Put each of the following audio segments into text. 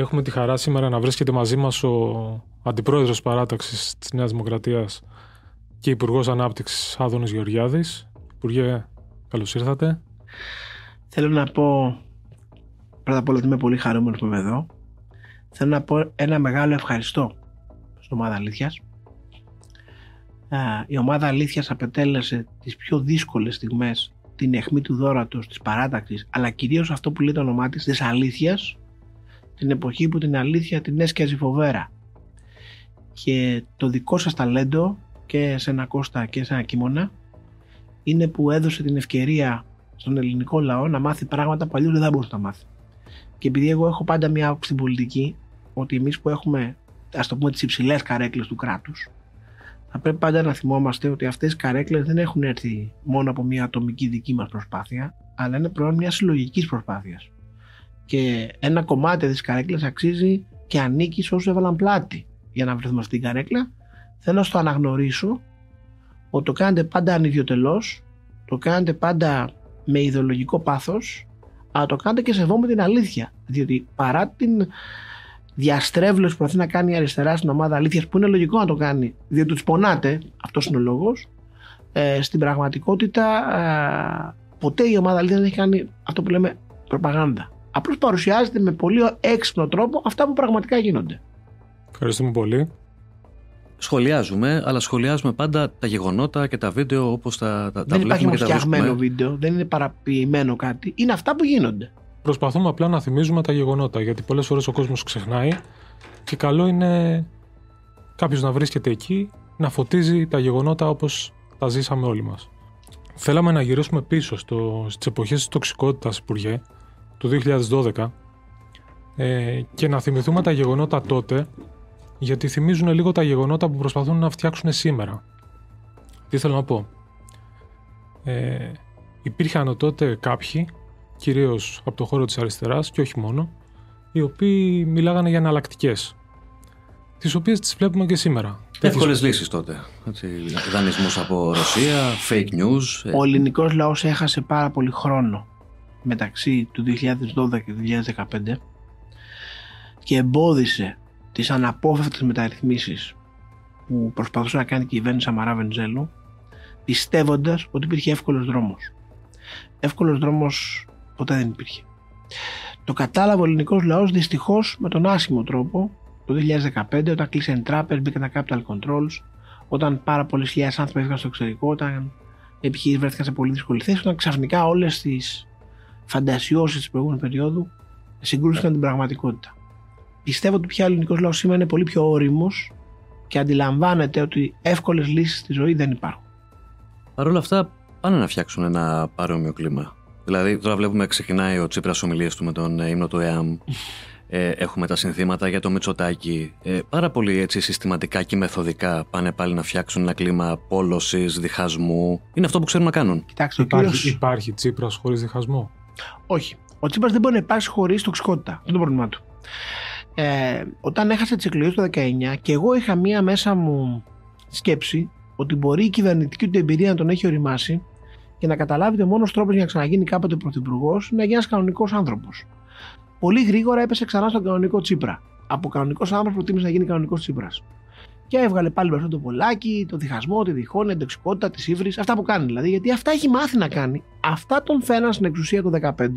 Έχουμε τη χαρά σήμερα να βρίσκεται μαζί μας ο Αντιπρόεδρος Παράταξης της Νέας Δημοκρατίας και Υπουργός Ανάπτυξης Άδωνης Γεωργιάδης. Υπουργέ, καλώς ήρθατε. Θέλω να πω πρώτα απ' όλα ότι είμαι πολύ χαρούμενος που είμαι εδώ. Θέλω να πω ένα μεγάλο ευχαριστώ στην ομάδα Αλήθειας. Η ομάδα Αλήθειας απετέλεσε τις πιο δύσκολες στιγμές την αιχμή του δόρατος, της παράταξης, αλλά κυρίως αυτό που λέει το όνομά της, της αλήθειας, την εποχή που την αλήθεια την έσκιαζε φοβέρα. Και το δικό σας ταλέντο και σε ένα Κώστα και σε ένα Κίμωνα είναι που έδωσε την ευκαιρία στον ελληνικό λαό να μάθει πράγματα που αλλιώς δεν θα μπορούσε να μάθει. Και επειδή εγώ έχω πάντα μια άποψη στην πολιτική ότι εμείς που έχουμε ας το πούμε τις υψηλές καρέκλες του κράτους θα πρέπει πάντα να θυμόμαστε ότι αυτές οι καρέκλες δεν έχουν έρθει μόνο από μια ατομική δική μας προσπάθεια αλλά είναι προϊόν μιας συλλογικής προσπάθειας. Και ένα κομμάτι της καρέκλας αξίζει και ανήκει σε όσους έβαλαν πλάτη για να βρεθούμε στην καρέκλα. Θέλω να το αναγνωρίσω ότι το κάνετε πάντα ανιδιοτελώς, το κάνετε πάντα με ιδεολογικό πάθος, αλλά το κάνετε και σεβόμαι την αλήθεια. Διότι παρά την διαστρέβλωση που προσπαθεί να κάνει η αριστερά στην ομάδα αλήθειας, που είναι λογικό να το κάνει, διότι τους πονάτε, αυτός είναι ο λόγος, ε, στην πραγματικότητα ε, ποτέ η ομάδα αλήθειας δεν έχει κάνει αυτό που λέμε προπαγάνδα. Απλώς παρουσιάζεται με πολύ έξυπνο τρόπο αυτά που πραγματικά γίνονται. Ευχαριστούμε πολύ. Σχολιάζουμε, αλλά σχολιάζουμε πάντα τα γεγονότα και τα βίντεο όπως τα, τα, δεν τα υπάρχει φτιαγμένο βίντεο, δεν είναι παραποιημένο κάτι. Είναι αυτά που γίνονται. Προσπαθούμε απλά να θυμίζουμε τα γεγονότα, γιατί πολλές φορές ο κόσμος ξεχνάει και καλό είναι κάποιος να βρίσκεται εκεί, να φωτίζει τα γεγονότα όπως τα ζήσαμε όλοι μας. Θέλαμε να γυρίσουμε πίσω στο, στις εποχές της τοξικότητας, Υπουργέ, του 2012 ε, και να θυμηθούμε τα γεγονότα τότε, γιατί θυμίζουν λίγο τα γεγονότα που προσπαθούν να φτιάξουν σήμερα. Τι θέλω να πω; Ε, υπήρχαν τότε κάποιοι κυρίως από το χώρο της αριστεράς και όχι μόνο, οι οποίοι μιλάγανε για εναλλακτικές. Τις οποίες τις βλέπουμε και σήμερα. Εύκολες λύσεις τότε. Δανεισμό από Ρωσία, fake news. Ε. Ο ελληνικός λαός έχασε πάρα πολύ χρόνο μεταξύ του 2012 και του 2015 και εμπόδισε τις αναπόφευκτες μεταρρυθμίσεις που προσπαθούσε να κάνει η κυβέρνηση Σαμαρά Βενζέλου πιστεύοντας ότι υπήρχε εύκολος δρόμος. Εύκολος δρόμος ποτέ δεν υπήρχε. Το κατάλαβε ο ελληνικός λαός δυστυχώς με τον άσχημο τρόπο το 2015 όταν κλείσαν τράπεζες, μπήκαν τα capital controls, όταν πάρα πολλέ χιλιάδες άνθρωποι έφυγαν στο εξωτερικό, όταν οι επιχειρήσεις βρέθηκαν σε πολύ δύσκολη θέση, όταν ξαφνικά όλες τις φαντασιώσεις της προηγούμενης περίοδου συγκρούστηκαν την πραγματικότητα. Πιστεύω ότι πια ο ελληνικός λαός σήμερα είναι πολύ πιο όριμος και αντιλαμβάνεται ότι εύκολες λύσεις στη ζωή δεν υπάρχουν. Παρ' όλα αυτά, πάνε να φτιάξουν ένα παρόμοιο κλίμα. Δηλαδή, τώρα βλέπουμε ξεκινάει ο Τσίπρας ομιλίε του με τον ύμνο του ΕΑΜ. Ε, έχουμε τα συνθήματα για το Μητσοτάκι. Ε, πάρα πολύ έτσι συστηματικά και μεθοδικά πάνε πάλι να φτιάξουν ένα κλίμα πόλωσης, διχασμού. Είναι αυτό που ξέρουν να κάνουν. Κοιτάξτε, υπάρχει, κύριος... υπάρχει Τσίπρας χωρίς διχασμό; Όχι. Ο Τσίπρα δεν μπορεί να υπάρξει χωρίς τοξικότητα. Αυτό είναι το πρόβλημά του. Ε, όταν έχασε τις εκλογές το 19 και εγώ είχα μία μέσα μου σκέψη ότι μπορεί η κυβερνητική του εμπειρία να τον έχει οριμάσει και να καταλάβετε μόνος τρόπος για να ξαναγίνει κάποτε πρωθυπουργός είναι να γίνει ένας κανονικός άνθρωπος. Πολύ γρήγορα έπεσε ξανά στον κανονικό Τσίπρα. Από κανονικός άνθρωπος προτίμησε να γίνει κανονικός Τσίπρας. Και έβγαλε πάλι μπροστά το πολλάκι, το διχασμό, τη διχόνοια, την τοξικότητα, τη ύβρι, αυτά που κάνει δηλαδή. Γιατί αυτά έχει μάθει να κάνει. Αυτά τον φέραν στην εξουσία το 2015,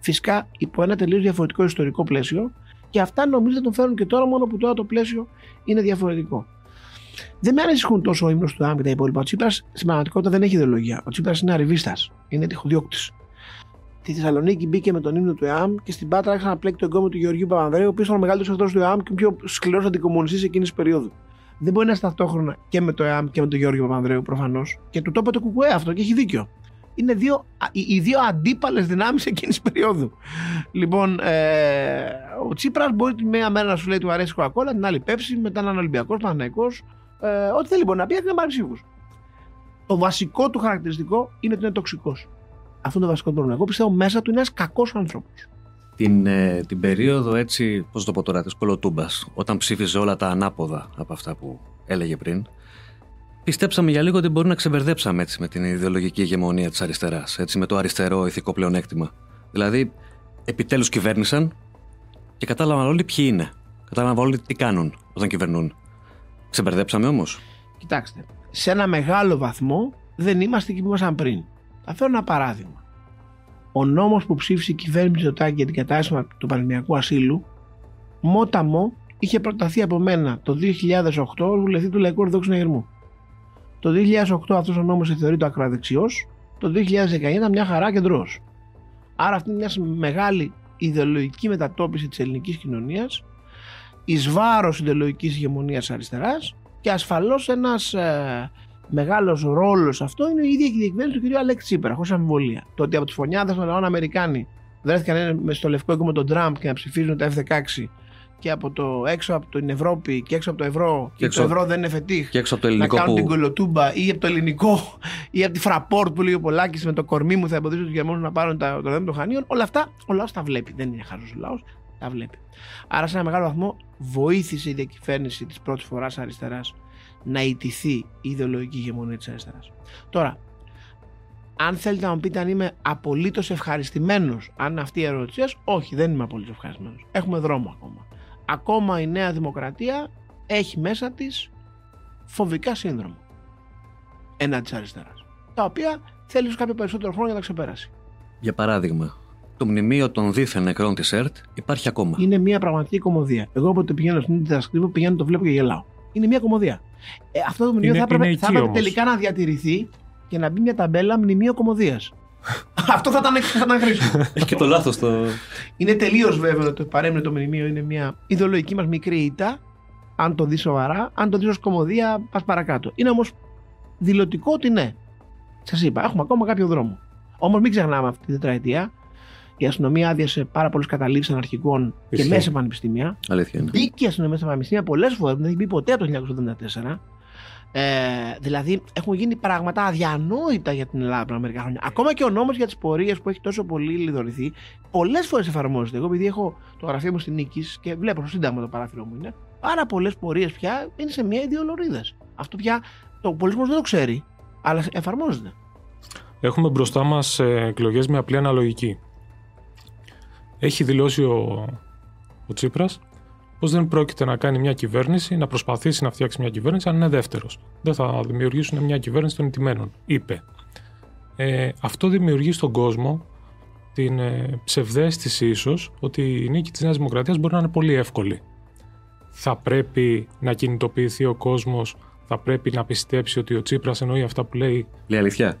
φυσικά υπό ένα τελείως διαφορετικό ιστορικό πλαίσιο, και αυτά νομίζω ότι τον φέρουν και τώρα, μόνο που τώρα το πλαίσιο είναι διαφορετικό. Δεν με ανησυχούν τόσο ο ύμνος του ΑΜ και τα υπόλοιπα. Ο Τσίπρας στην πραγματικότητα δεν έχει ιδεολογία. Ο Τσίπρας είναι αριβίστας. Είναι τυχοδιώκτης. Στη Θεσσαλονίκη μπήκε με τον ύμνο του ΕΑΜ και στην Πάτρα άρχισε να πλέκει το εγκόμιο του Γεωργίου Παπανδρέου, ο οποίος ήταν ο μεγαλύτερος εχθρός του ΕΑΜ και ο πιο σκληρός αντικομουνιστής εκείνης της περίοδου. Δεν μπορεί να είναι ταυτόχρονα και με το ΕΑΜ και με τον Γεωργίο Παπανδρέου προφανώς. Και του το είπε το Κουκουέ αυτό και έχει δίκιο. Είναι δύο, οι, δύο αντίπαλες δυνάμεις εκείνης τη περίοδου. Λοιπόν, ε, ο Τσίπρας μπορεί τη μία μέρα να σου λέει του αρέσει κοκακόλα, την άλλη πέψη, μετά να είναι Ολυμπιακός, Παναναϊκό, ε, ό,τι θέλει μπορεί να πει, να πάρει ψήφους. Το βασικό του χαρακτηριστικό είναι ότι είναι τοξικός. Αυτό είναι το βασικό πρόβλημα. Εγώ πιστεύω μέσα του είναι ένας κακός άνθρωπος. Την, ε, την περίοδο έτσι, πώς το πω τώρα, της κολοτούμπας, όταν ψήφιζε όλα τα ανάποδα από αυτά που έλεγε πριν, πιστέψαμε για λίγο ότι μπορεί να ξεμπερδέψαμε έτσι με την ιδεολογική ηγεμονία της αριστεράς, έτσι με το αριστερό ηθικό πλεονέκτημα. Δηλαδή, επιτέλους κυβέρνησαν, και κατάλαβαν όλοι ποιοι είναι. Κατάλαβαν όλοι τι κάνουν όταν κυβερνούν. Ξεμπερδέψαμε όμως; Κοιτάξτε, σε ένα μεγάλο βαθμό δεν είμαστε εκεί που ήμασταν πριν. Θα φέρω ένα παράδειγμα. Ο νόμος που ψήφισε η κυβέρνηση Μητσοτάκη για την κατάσταση του πανεπιστημιακού ασύλου, μόταμο είχε προταθεί από μένα το 2008 ως βουλευτή του Λαϊκού Ορθόδοξου Νεγερμού. Το 2008 αυτός ο νόμος θεωρείται ακραδεξιό, το 2019 ήταν μια χαρά κεντρό. Άρα αυτή είναι μια μεγάλη ιδεολογική μετατόπιση της ελληνικής κοινωνίας εις βάρος ιδεολογικής ηγεμονίας αριστεράς και ασφαλώς ένας ε, μεγάλος ρόλος αυτό είναι η ίδια και η διακυβέρνηση του κ. Αλέξη Τσίπρα, χωρί αμφιβολία. Το ότι από τι φωνιάδες των λαών Αμερικάνοι βρέθηκαν στο λευκό οίκο με τον Τραμπ και να ψηφίζουν τα F-16 και από το έξω από την Ευρώπη και έξω από το ευρώ και, και το ευρώ δεν είναι φετίχ και έξω από το ελληνικό να κάνουν που... την κολοτούμπα ή από το ελληνικό ή από τη φραπόρτ που λέει ο Πολάκης με το κορμί μου θα εμποδίσω τους Γερμανούς να πάρουν το δέντρο των Χανίων όλα αυτά ο λαός τα βλέπει δεν είναι χάζος ο λαός τα βλέπει άρα σε ένα μεγάλο βαθμό βοήθησε η διακυβέρνηση της πρώτης φοράς αριστεράς να ιτηθεί η ιδεολογική ηγεμονία της αριστεράς τώρα αν θέλετε να μου πείτε αν είμαι απολύτως ευχαριστημένος, αν αυτή η ερώτηση, όχι, δεν είμαι απολύτως ευχαριστημένος. Έχουμε δρόμο ακόμα ακόμα η Νέα Δημοκρατία έχει μέσα της φοβικά σύνδρομο ένα της αριστεράς τα οποία θέλει κάποιο περισσότερο χρόνο για να ξεπεράσει. Για παράδειγμα, το μνημείο των δίθεν νεκρών της ΕΡΤ υπάρχει ακόμα. Είναι μια πραγματική κομμωδία. Εγώ όποτε πηγαίνω στην διδασκαλία, πηγαίνω το βλέπω και γελάω. Είναι μια κομμωδία. Ε, αυτό το μνημείο θα έπρεπε, θα έπρεπε τελικά να διατηρηθεί και να μπει μια ταμπέλα μνημείο κομμωδίας. Αυτό θα ήταν, θα ήταν χρήσιμο. Έχει και το λάθος το. Είναι τελείως βέβαιο ότι το το μνημείο είναι μια ιδεολογική μας μικρή ήττα. Αν το δεις σοβαρά, αν το δεις ως κομμωδία, πας παρακάτω. Είναι όμως δηλωτικό ότι ναι. Σας είπα, έχουμε ακόμα κάποιο δρόμο. Όμως μην ξεχνάμε αυτή τη τετραετία. Η αστυνομία άδειασε πάρα πολλές καταλήψεις αναρχικών και μέσα σε πανεπιστήμια. Αλήθεια είναι. Μπήκε η αστυνομία στα πανεπιστήμια πολλές φορές, δεν έχει μπει ποτέ από το 1974. Ε, δηλαδή έχουν γίνει πράγματα αδιανόητα για την Ελλάδα πριν μερικά χρόνια. Ακόμα και ο νόμος για τις πορείες που έχει τόσο πολύ λιδωρηθεί, πολλές φορές εφαρμόζεται. Εγώ, επειδή έχω το γραφείο μου στην Νίκης και βλέπω στο Σύνταγμα το παράθυρο μου είναι, πάρα πολλές πορείες πια είναι σε μια ιδεολορίδα. Αυτό πια το πολιτισμός δεν το ξέρει, αλλά εφαρμόζεται. Έχουμε μπροστά μας εκλογές με απλή αναλογική. Έχει δηλώσει ο, ο Τσίπρας πως δεν πρόκειται να κάνει μια κυβέρνηση, να προσπαθήσει να φτιάξει μια κυβέρνηση αν είναι δεύτερος. Δεν θα δημιουργήσουν μια κυβέρνηση των ηττημένων, είπε. Ε, αυτό δημιουργεί στον κόσμο την ε, ψευδέστηση ίσως ότι η νίκη της Νέας Δημοκρατίας μπορεί να είναι πολύ εύκολη. Θα πρέπει να κινητοποιηθεί ο κόσμος, θα πρέπει να πιστέψει ότι ο Τσίπρας εννοεί αυτά που λέει. Λέει αλήθεια.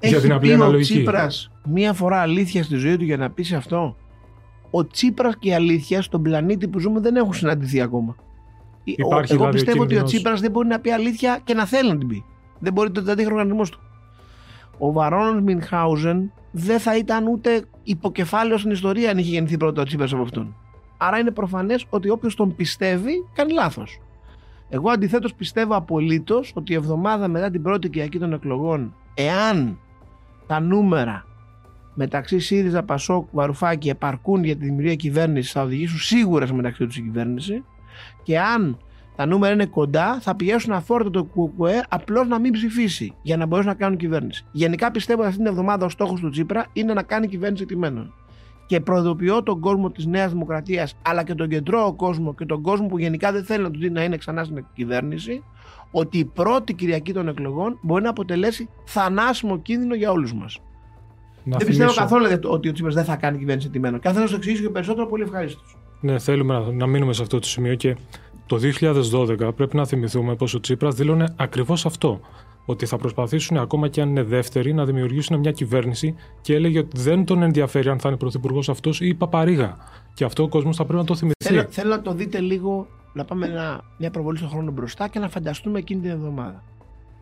Για την απλή αναλογική. Ο Τσίπρας μία φορά αλήθεια στη ζωή του για να πεις αυτό; Ο Τσίπρας και η αλήθεια στον πλανήτη που ζούμε δεν έχουν συναντηθεί ακόμα. Υπάρχει Εγώ δηλαδή πιστεύω ο ότι ο Τσίπρας δεν μπορεί να πει αλήθεια και να θέλει να την πει. Δεν μπορεί το αντίχρονο οργανισμός του. Ο Βαρόνο Μινχάουζεν δεν θα ήταν ούτε υποκεφάλαιος στην ιστορία αν είχε γεννηθεί πρώτα ο Τσίπρας από αυτόν. Άρα είναι προφανές ότι όποιος τον πιστεύει κάνει λάθος. Εγώ αντιθέτως πιστεύω απολύτως ότι η εβδομάδα μετά την πρώτη Κυριακή των εκλογών, εάν τα νούμερα μεταξύ ΣΥΡΙΖΑ, ΠΑΣΟΚ, Βαρουφάκη επαρκούν για τη δημιουργία κυβέρνησης, θα οδηγήσουν σίγουρα σε μεταξύ τους η κυβέρνηση. Και αν τα νούμερα είναι κοντά, θα πιέσουν αφόρτο το ΚΚΕ απλώς να μην ψηφίσει για να μπορέσουν να κάνουν κυβέρνηση. Γενικά πιστεύω ότι αυτή την εβδομάδα ο στόχος του Τσίπρα είναι να κάνει κυβέρνηση τιμένων. Και προειδοποιώ τον κόσμο της Νέας Δημοκρατίας, αλλά και τον κεντρό κόσμο και τον κόσμο που γενικά δεν θέλει να τους δει να είναι ξανά στην κυβέρνηση, ότι η πρώτη Κυριακή των εκλογών μπορεί να αποτελέσει θανάσιμο κίνδυνο για όλους μας. Να δεν θυμίσω... πιστεύω καθόλου ότι ο Τσίπρας δεν θα κάνει κυβέρνηση τιμένο. Και αν θέλω να το εξηγήσω και περισσότερο, πολύ ευχαρίστω. Ναι, θέλουμε να, να μείνουμε σε αυτό το σημείο και το 2012 πρέπει να θυμηθούμε πως ο Τσίπρας δήλωνε ακριβώς αυτό. Ότι θα προσπαθήσουν ακόμα και αν είναι δεύτεροι να δημιουργήσουν μια κυβέρνηση και έλεγε ότι δεν τον ενδιαφέρει αν θα είναι πρωθυπουργός αυτός ή η Παπαρίγα. Και αυτό ο κόσμος θα πρέπει να το θυμηθεί. Θέλω, θέλω να το δείτε λίγο, να πάμε ένα, μια προβολή στον χρόνο μπροστά και να φανταστούμε εκείνη την εβδομάδα.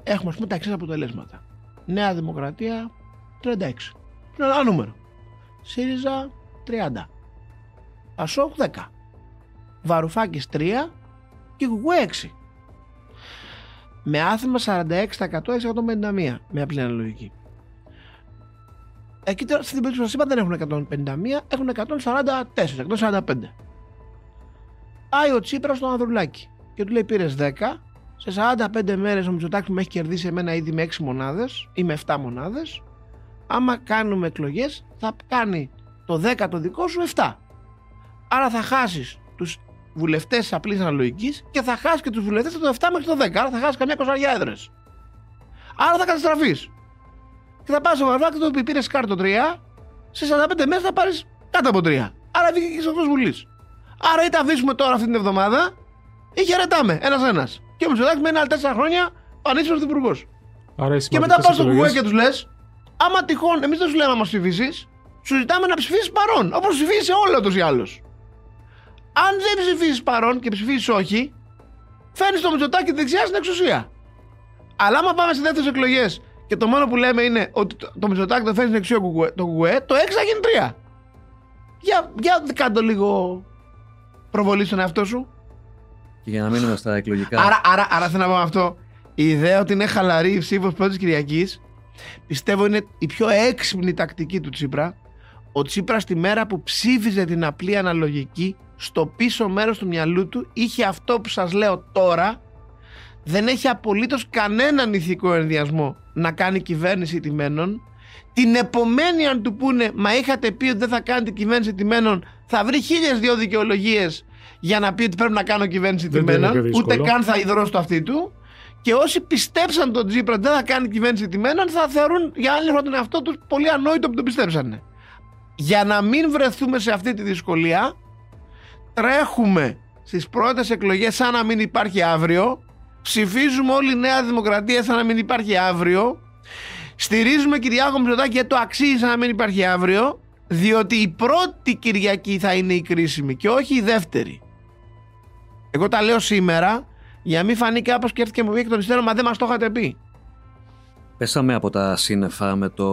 Έχουμε, ας πούμε, τα εξής αποτελέσματα. Νέα Δημοκρατία 36. Είναι ένα νούμερο. ΣΥΡΙΖΑ 30. Πασόκ 10. Βαρουφάκης 3 και Κουκουέ 6. Με άθλημα 46% 651 με απλή αναλογική. Εκεί τώρα στην περίπτωση που σας είπα δεν έχουν 151, έχουν 144, 145. Πάει ο Τσίπρας στο Ανδρουλάκι και του λέει πήρες 10. Σε 45 μέρες ο Μητσοτάκης με έχει κερδίσει εμένα ήδη με 6 μονάδες ή με 7 μονάδες άμα κάνουμε εκλογές, θα κάνει το 10 το δικό σου 7. Άρα θα χάσεις τους βουλευτές της απλής αναλογικής και θα χάσεις και τους βουλευτές από το 7 μέχρι το 10. Άρα θα χάσεις καμιά κοσαριά έδρες. Άρα θα καταστραφείς. Και θα πας στο Βαρβάκι το οποίο πήρες κάρτο 3, σε 45 μέρες θα πάρεις κάτω από 3. Άρα βγήκε και εκτό Βουλής. Άρα είτε αφήσουμε τώρα αυτή την εβδομάδα ή χαιρετάμε ένα-ένα. Και ο Μητσοτάκη μένει άλλα 4 χρόνια ανήσυχος υπουργό. Άρα οι Και μετά πας στο σημαντικές κουβέ και επιλογές- τους λες, άμα τυχόν, εμείς δεν σου λέμε να μα ψηφίσεις, σου ζητάμε να ψηφίσεις παρόν. Όπως ψηφίσει όλο ούτω ή άλλω. Αν δεν ψηφίσεις παρόν και ψηφίσεις όχι, φέρνεις το Μητσοτάκη δεξιάς στην εξουσία. Αλλά άμα πάμε σε δεύτερες εκλογές και το μόνο που λέμε είναι ότι το, το Μητσοτάκη το φέρνεις στην εξουσία κουκουέ- το κουκουέ, το 6 θα γίνει 3. Για, για κάτω λίγο προβολή στον εαυτό σου. Και για να μείνουμε στα εκλογικά. Άρα, άρα, άρα θέλω να πω με αυτό. Η ιδέα ότι είναι χαλαρή η ψήφος πρώτης Κυριακής πιστεύω είναι η πιο έξυπνη τακτική του Τσίπρα. Ο Τσίπρας τη μέρα που ψήφιζε την απλή αναλογική, στο πίσω μέρος του μυαλού του είχε αυτό που σας λέω τώρα. Δεν έχει απολύτως κανέναν ηθικό ενδιασμό να κάνει κυβέρνηση τιμένων. Την επομένη αν του πούνε μα είχατε πει ότι δεν θα κάνετε κυβέρνηση τιμένων θα βρει χίλιες δύο δικαιολογίες για να πει ότι πρέπει να κάνω κυβέρνηση Δεν το είναι τιμένων. και Ούτε δύσκολο. καν θα ιδρώσει το αυτί του. Και όσοι πιστέψαν τον Τζίπρα ότι δεν θα κάνει κυβέρνηση τιμένων θα θεωρούν για άλλη φορά τον εαυτό τους πολύ ανόητο που τον πιστέψανε. Για να μην βρεθούμε σε αυτή τη δυσκολία, τρέχουμε στις πρώτες εκλογές σαν να μην υπάρχει αύριο, ψηφίζουμε όλη η Νέα Δημοκρατία σαν να μην υπάρχει αύριο, στηρίζουμε Κυριάκο Μητσοτάκη γιατί το αξίζει σαν να μην υπάρχει αύριο, διότι η πρώτη Κυριακή θα είναι η κρίσιμη και όχι η δεύτερη. Εγώ τα λέω σήμερα για να μην φανεί κάπως και έρθει και μου πει εκ των υστέρων, μα δεν μας το είχατε πει. Πέσαμε από τα σύννεφα με το,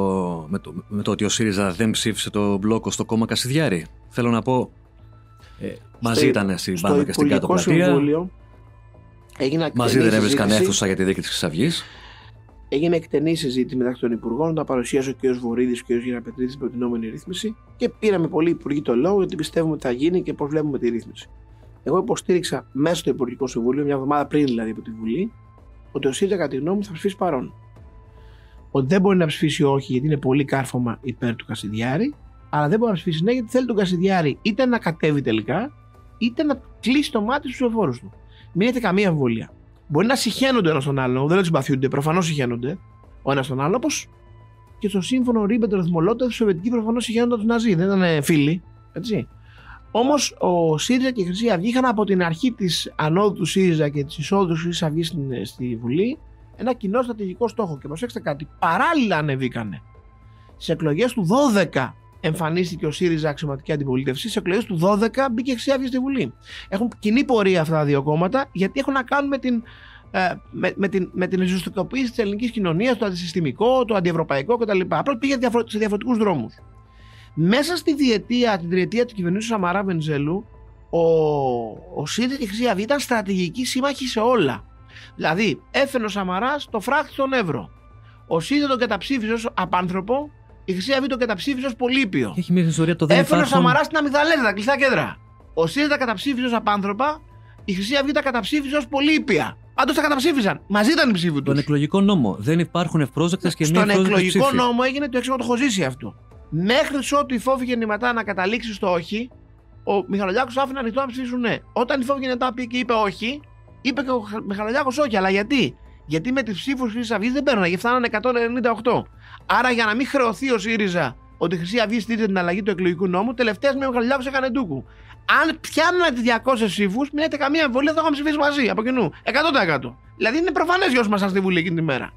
με, το, με το ότι ο ΣΥΡΙΖΑ δεν ψήφισε το μπλόκο στο κόμμα Κασιδιάρη. Θέλω να πω. Ε, μαζί Στο- ήταν στην στο πάνω και στην κάτω Υπουργικό πλατεία. Συμβούλιο έγινε Μαζί εκτενή δεν έβρισκαν συζήτηση. αίθουσα για τη δίκη της Χρυσαυγή. Έγινε εκτενή συζήτηση μεταξύ των Υπουργών, τα παρουσίασε ο κ. Βορύδης και ο κ. Γεραπετρίδης στην προτινόμενη ρύθμιση και πήραμε πολλοί υπουργοί το λόγο γιατί πιστεύουμε ότι θα γίνει και πώς βλέπουμε τη ρύθμιση. Εγώ υποστήριξα μέσα στο Υπουργικό Συμβούλιο, μια εβδομάδα πριν δηλαδή από τη Βουλή, ότι ο ΣΥΡΙΖΑ κατά τη γνώμη μου θα ψηφίσει παρόν. Ότι δεν μπορεί να ψηφίσει όχι γιατί είναι πολύ κάρφωμα υπέρ του Κασιδιάρη, αλλά δεν μπορεί να ψηφίσει ναι γιατί θέλει τον Κασιδιάρη είτε να κατέβει τελικά, είτε να κλείσει το μάτι στους εφόρου του. Μην έχετε καμία αμφιβολία. Μπορεί να σιχαίνονται ένας τον άλλον, δεν συμπαθιούνται, προφανώς σιχαίνονται ο ένας τον άλλο, όπως και στο σύμφωνο Ρίμπεντροπ Μολότοφ, οι Σοβιετικοί προφανώς σιχαίνονταν τους Ναζί, δεν ήταν φίλοι. Έτσι. Όμως ο ΣΥΡΙΖΑ και η Χρυσή Αυγή είχαν από την αρχή της ανόδου του ΣΥΡΙΖΑ και της εισόδου της Χρυσής Αυγής στην- στη Βουλή ένα κοινό στρατηγικό στόχο. Και προσέξτε κάτι, παράλληλα ανεβήκανε. Στις εκλογές του 12 εμφανίστηκε ο ΣΥΡΙΖΑ αξιωματική αντιπολίτευση. Στις εκλογές του 12 μπήκε η Χρυσή Αυγή στη Βουλή. Έχουν κοινή πορεία αυτά τα δύο κόμματα γιατί έχουν να κάνουν με την ε, με, με την, με την ριζοστικοποίηση της ελληνικής κοινωνίας, το αντισυστημικό, το αντιευρωπαϊκό κτλ. Απλά πήγε διαφορε- σε διαφορετικούς δρόμους. Μέσα στη διετία, την τριετία του κυβερνήσεω Σαμαρά Βενζέλου, ο, ο ΣΥΡΙΖΑ και η Χρυσή Αυγή ήταν στρατηγική σύμμαχοι σε όλα. Δηλαδή, έφερε ο Σαμαράς το φράχτη στον Εύρο. Ο ΣΥΡΙΖΑ τον καταψήφισε ως απάνθρωπο, η Χρυσή Αυγή τον καταψήφισε ως πολύπιο. Έχει μια ιστορία το δεν Έφερε ο υπάρχουν. Σαμαρά στην Αμυγδαλέζα, τα κλειστά κέντρα. Ο ΣΥΡΙΖΑ τα καταψήφισε ως απάνθρωπα, η Χρυσή Αυγή τα καταψήφισε ως πολύπια. Πάντω τα καταψήφισαν. Μαζί ήταν η ψήφοι τους. Τον εκλογικό νόμο. Δεν υπάρχουν ευπρόσδεκτες και μη Στον ευπρόσδεκτες εκλογικό ψήφοι. νόμο έγινε το έξω το έχω ζήσει αυτό. Μέχρι ότου η φόβη γεννηματά να καταλήξει στο όχι, ο Μιχαλολιάκος άφηνε ανοιχτό να ψηφίσουν ναι. Όταν η φόβη γεννηματά πήγε και είπε όχι, είπε και ο Μιχαλολιάκος όχι. Αλλά γιατί; Γιατί με τι ψήφου της Χρυσή Αυγής δεν παίρνανε, φτάνανε 198. Άρα για να μην χρεωθεί ο ΣΥΡΙΖΑ ότι η Χρυσή Αυγή στήριζε την αλλαγή του εκλογικού νόμου, τελευταίας με ο Μιχαλολιάκο έκανε ντούκου. Αν πιάνουν τις 200 ψήφους, μην έχετε καμία εμβολία, θα είχαμε ψηφίσει μαζί από κοινού. 100%. Δηλαδή είναι προφανές για όσου ήμασταν στη Βουλή εκείνη τη μέρα.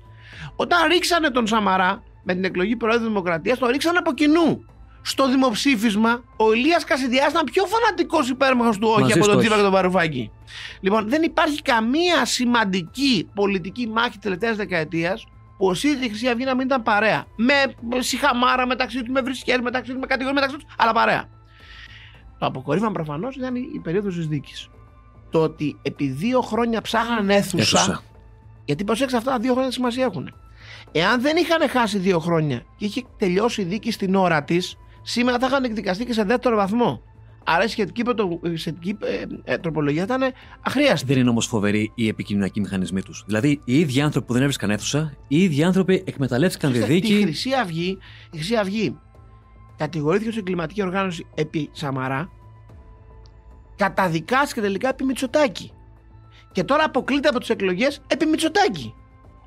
Όταν ρίξανε τον Σαμαρά με την εκλογή Προέδρου Δημοκρατίας, το ρίξανε από κοινού. Στο δημοψήφισμα, ο Ηλίας Κασιδιάς ήταν πιο φανατικός υπέρμαχος του όχι Μαζί από στο τον όχι. Τσίπρα και τον Βαρουφάκη. Λοιπόν, δεν υπάρχει καμία σημαντική πολιτική μάχη της τελευταίας δεκαετίας που ο ΣΥΡΙΖΑ και η Χρυσή Αυγή να μην ήταν παρέα. Με σιχαμάρα μεταξύ του, με βρισκέ μεταξύ του, με κατηγορίες μεταξύ τους, αλλά παρέα. Το αποκορύφωμα προφανώς ήταν η, η περίοδος της δίκης. Το ότι επί δύο χρόνια ψάχναν αίθουσα, Αίθουσα. γιατί προσέξτε αυτά τα δύο χρόνια σημασία έχουν. Εάν δεν είχαν χάσει δύο χρόνια και είχε τελειώσει η δίκη στην ώρα της, σήμερα θα είχαν εκδικαστεί και σε δεύτερο βαθμό. Άρα η σχετική, πρωτο- η σχετική ε, ε, τροπολογία ήταν αχρίαστη. Δεν είναι όμως φοβεροί οι επικοινωνιακοί μηχανισμοί τους. Δηλαδή, οι ίδιοι άνθρωποι που δεν έβρισκαν αίθουσα, οι ίδιοι άνθρωποι εκμεταλλεύτηκαν τη Ξέρετε, Τη δίκη. Χρυσή Αυγή, η Χρυσή Αυγή κατηγορήθηκε ως εγκληματική οργάνωση επί Σαμαρά καταδικάστηκε τελικά επί Μητσοτάκη. Και τώρα αποκλείται από τις εκλογές επί Μητσοτάκη.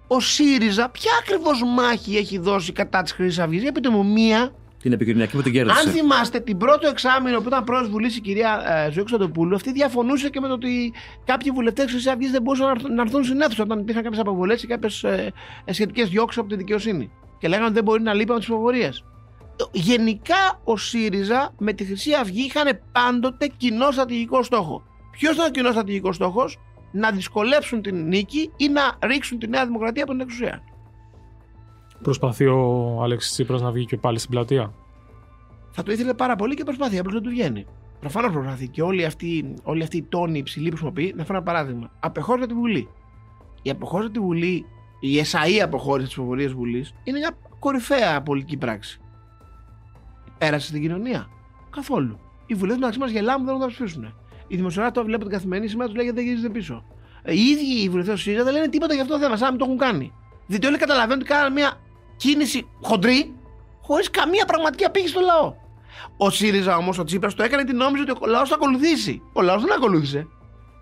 Ο ΣΥΡΙΖΑ, ποια ακριβώς μάχη έχει δώσει κατά της Χρυσής Αυγής, για πείτε μου μία. Την επικοινωνιακή που την κέρδισε. Αν θυμάστε, την πρώτο εξάμεινο που ήταν πρόεδρο Βουλής η κυρία ε, Ζωή Ξαντοπούλου, αυτή διαφωνούσε και με το ότι κάποιοι βουλευτές τη Χρυσή Αυγής δεν μπορούσαν να έρθουν- να έρθουν στην αίθουσα όταν υπήρχαν κάποιες αποβολές ή κάποιες ε, σχετικές διώξεις από τη δικαιοσύνη. Και λέγανε ότι δεν μπορεί να λείπει από τις ψηφοφορίες. Γενικά ο ΣΥΡΙΖΑ με τη Χρυσή Αυγή είχαν πάντοτε κοινό στρατηγικό στόχο. Ποιος ήταν ο κοινός στρατηγικός στόχος, να δυσκολέψουν την νίκη ή να ρίξουν τη Νέα Δημοκρατία από την εξουσία. Προσπαθεί ο Αλέξης Τσίπρας να βγει και πάλι στην πλατεία; Θα το ήθελε πάρα πολύ και προσπαθεί, απλώς δεν του βγαίνει. Προφανώς προσπαθεί και όλοι αυτοί, όλοι αυτοί οι τόνοι υψηλοί που χρησιμοποιεί, να φέρω ένα παράδειγμα. Απεχώρησε από τη Βουλή. Η αποχώρηση από τη Βουλή, η ΕΣΑΗ αποχώρηση της ψηφοφορία Βουλής, είναι μια κορυφαία πολιτική πράξη. Πέρασε στην κοινωνία. Καθόλου. Οι βουλευτές μεταξύ μας γελάμε δεν θα τα ψηφίσουν. Οι δημοσιογράφοι το βλέπουν την καθημερινή σήμερα τους λέγεται δεν γυρίζετε πίσω. Ε, Οι ίδιοι οι βουλευτές του ΣΥΡΙΖΑ δεν λένε τίποτα για αυτό το θέμα, σαν να μην το έχουν κάνει. Διότι όλοι καταλαβαίνουν ότι κάνανε μια κίνηση χοντρή, χωρίς καμία πραγματική απήχηση στο λαό. Ο ΣΥΡΙΖΑ όμως, ο Τσίπρας το έκανε γιατί νόμιζε ότι ο λαός θα ακολουθήσει. Ο λαός δεν ακολούθησε.